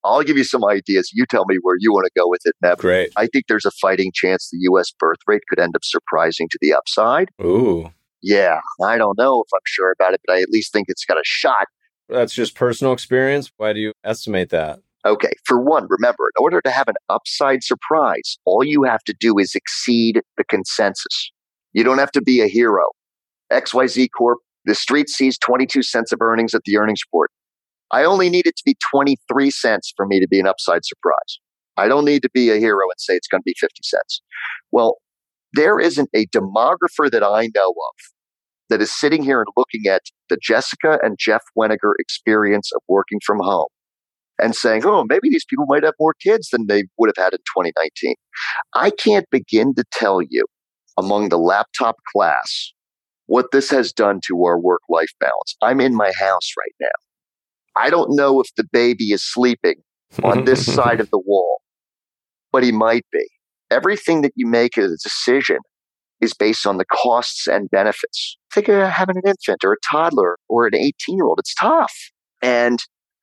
I'll give you some ideas. You tell me where you want to go with it, Matt. Great. I think there's a fighting chance the U.S. birth rate could end up surprising to the upside. Ooh. Yeah, I don't know if I'm sure about it, but I at least think it's got a shot. That's just personal experience. Why do you estimate that? Okay, for one, remember, in order to have an upside surprise, all you have to do is exceed the consensus. You don't have to be a hero. XYZ Corp, the street sees 22 cents of earnings at the earnings report. I only need it to be 23 cents for me to be an upside surprise. I don't need to be a hero and say it's going to be 50 cents. Well, there isn't a demographer that I know of that is sitting here and looking at the Jessica and Jeff Weniger experience of working from home and saying, oh, maybe these people might have more kids than they would have had in 2019. I can't begin to tell you among the laptop class what this has done to our work life balance. I'm in my house right now. I don't know if the baby is sleeping on this side of the wall, but he might be. Everything that you make is a decision is based on the costs and benefits. Think of having an infant or a toddler or an 18 year old. It's tough. And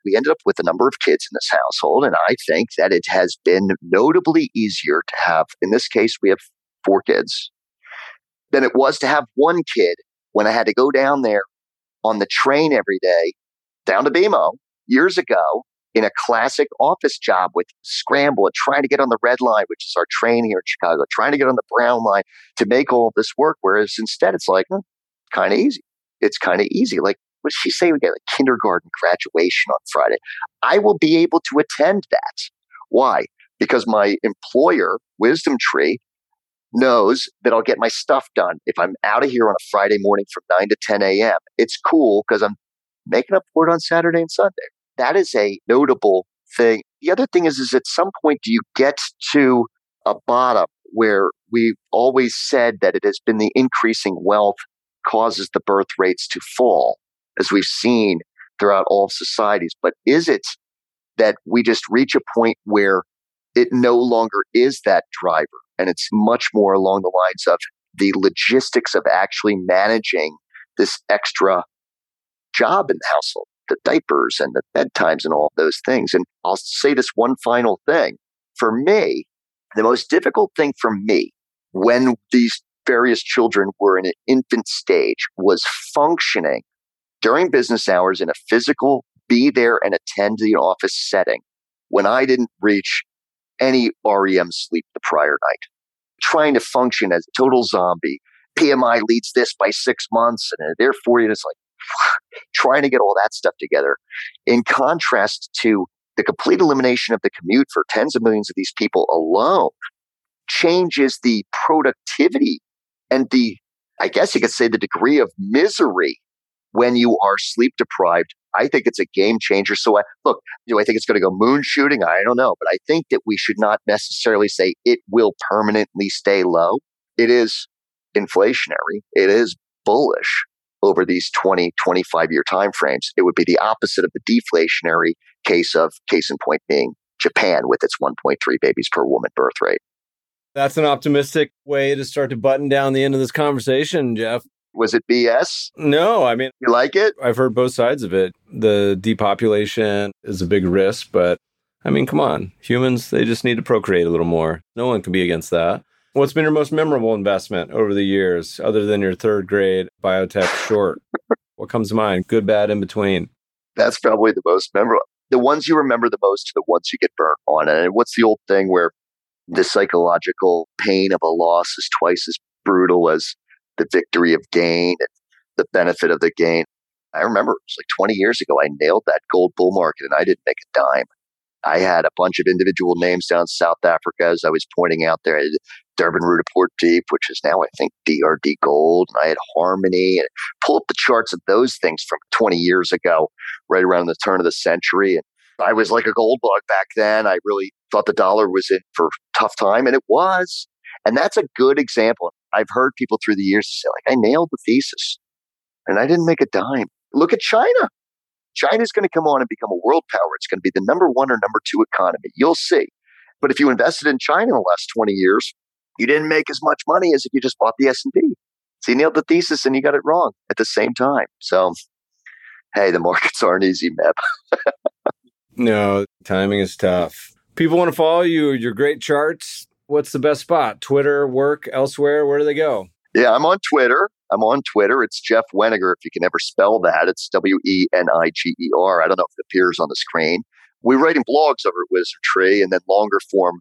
we ended up with a number of kids in this household. And I think that it has been notably easier to have, in this case, we have four kids, than it was to have one kid when I had to go down there on the train every day down to BMO years ago in a classic office job with scramble and trying to get on the red line, which is our train here in Chicago, trying to get on the brown line to make all of this work. Whereas instead it's like, hmm, kind of easy. It's kind of easy. Like what does she say? We get like kindergarten graduation on Friday. I will be able to attend that. Why? Because my employer, WisdomTree, knows that I'll get my stuff done if I'm out of here on a Friday morning from 9 to 10 a.m. It's cool because I'm making up for it on Saturday and Sunday. That is a notable thing. The other thing is, is at some point, do you get to a bottom where we've always said that it has been the increasing wealth causes the birth rates to fall? as we've seen throughout all societies. But is it that we just reach a point where it no longer is that driver And it's much more along the lines of the logistics of actually managing this extra job in the household, the diapers and the bedtimes and all those things. And I'll say this one final thing. For me, the most difficult thing for me when these various children were in an infant stage was functioning during business hours in a physical, be there and attend the office setting when I didn't reach any REM sleep the prior night. Trying to function as a total zombie. PMI leads this by six months and therefore you know, it's like trying to get all that stuff together. In contrast to the complete elimination of the commute for tens of millions of these people alone changes the productivity and the, I guess you could say, the degree of misery when you are sleep deprived. I think it's a game changer. So, I, look, do I think it's going to go moon shooting? I don't know. But I think that we should not necessarily say it will permanently stay low. It is inflationary, it is bullish over these 20, 25 year time frames. It would be the opposite of the deflationary case of case in point being Japan with its 1.3 babies per woman birth rate. That's an optimistic way to start to button down the end of this conversation, Jeff. Was it BS? No, I mean, you like it? I've heard both sides of it. The depopulation is a big risk, but I mean, come on. Humans, they just need to procreate a little more. No one can be against that. What's been your most memorable investment over the years, other than your third grade biotech short? what comes to mind? Good, bad, in between. That's probably the most memorable. The ones you remember the most are the ones you get burnt on. And what's the old thing where the psychological pain of a loss is twice as brutal as the victory of gain and the benefit of the gain? I remember it was like 20 years ago, I nailed that gold bull market and I didn't make a dime. I had a bunch of individual names down South Africa, as I was pointing out there. Durban Roodepoort Deep, which is now, I think, DRD Gold. And I had Harmony and pull up the charts of those things from 20 years ago, right around the turn of the century. And I was like a gold bug back then. I really thought the dollar was in for tough time, and it was. And that's a good example. I've heard people through the years say, like, I nailed the thesis and I didn't make a dime. Look at China. China's going to come on and become a world power. It's going to be the number one or number two economy. You'll see. But if you invested in China in the last 20 years, you didn't make as much money as if you just bought the S&P. So you nailed the thesis and you got it wrong at the same time. So, hey, the markets aren't easy, Meb. no, timing is tough. People want to follow you, your great charts. What's the best spot? Twitter, work, elsewhere? Where do they go? Yeah, I'm on Twitter. I'm on Twitter. It's Jeff Weniger. If you can ever spell that, it's W E N I G E R. I don't know if it appears on the screen. We're writing blogs over at WisdomTree and then longer form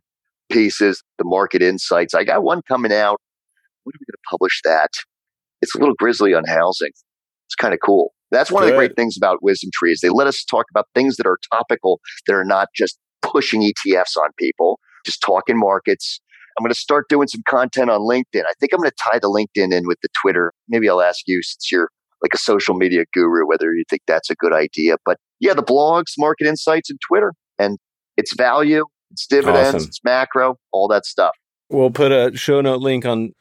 pieces, the market insights. I got one coming out. When are we going to publish that? It's a little grizzly on housing. It's kind of cool. That's one Good. of the great things about WisdomTree is they let us talk about things that are topical that are not just pushing ETFs on people, just talking markets. I'm going to start doing some content on LinkedIn. I think I'm going to tie the LinkedIn in with the Twitter. Maybe I'll ask you since you're like a social media guru whether you think that's a good idea. But yeah, the blogs, market insights, and Twitter, and its value, it's dividends, awesome. it's macro, all that stuff. We'll put a show note link on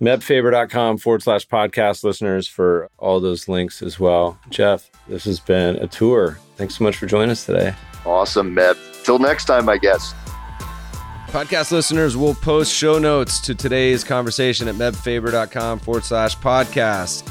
mebfaber.com forward slash podcast listeners for all those links as well. Jeff, this has been a tour. Thanks so much for joining us today. Awesome, Meb. Till next time, I guess. Podcast listeners will post show notes to today's conversation at mebfaber.com forward slash podcast.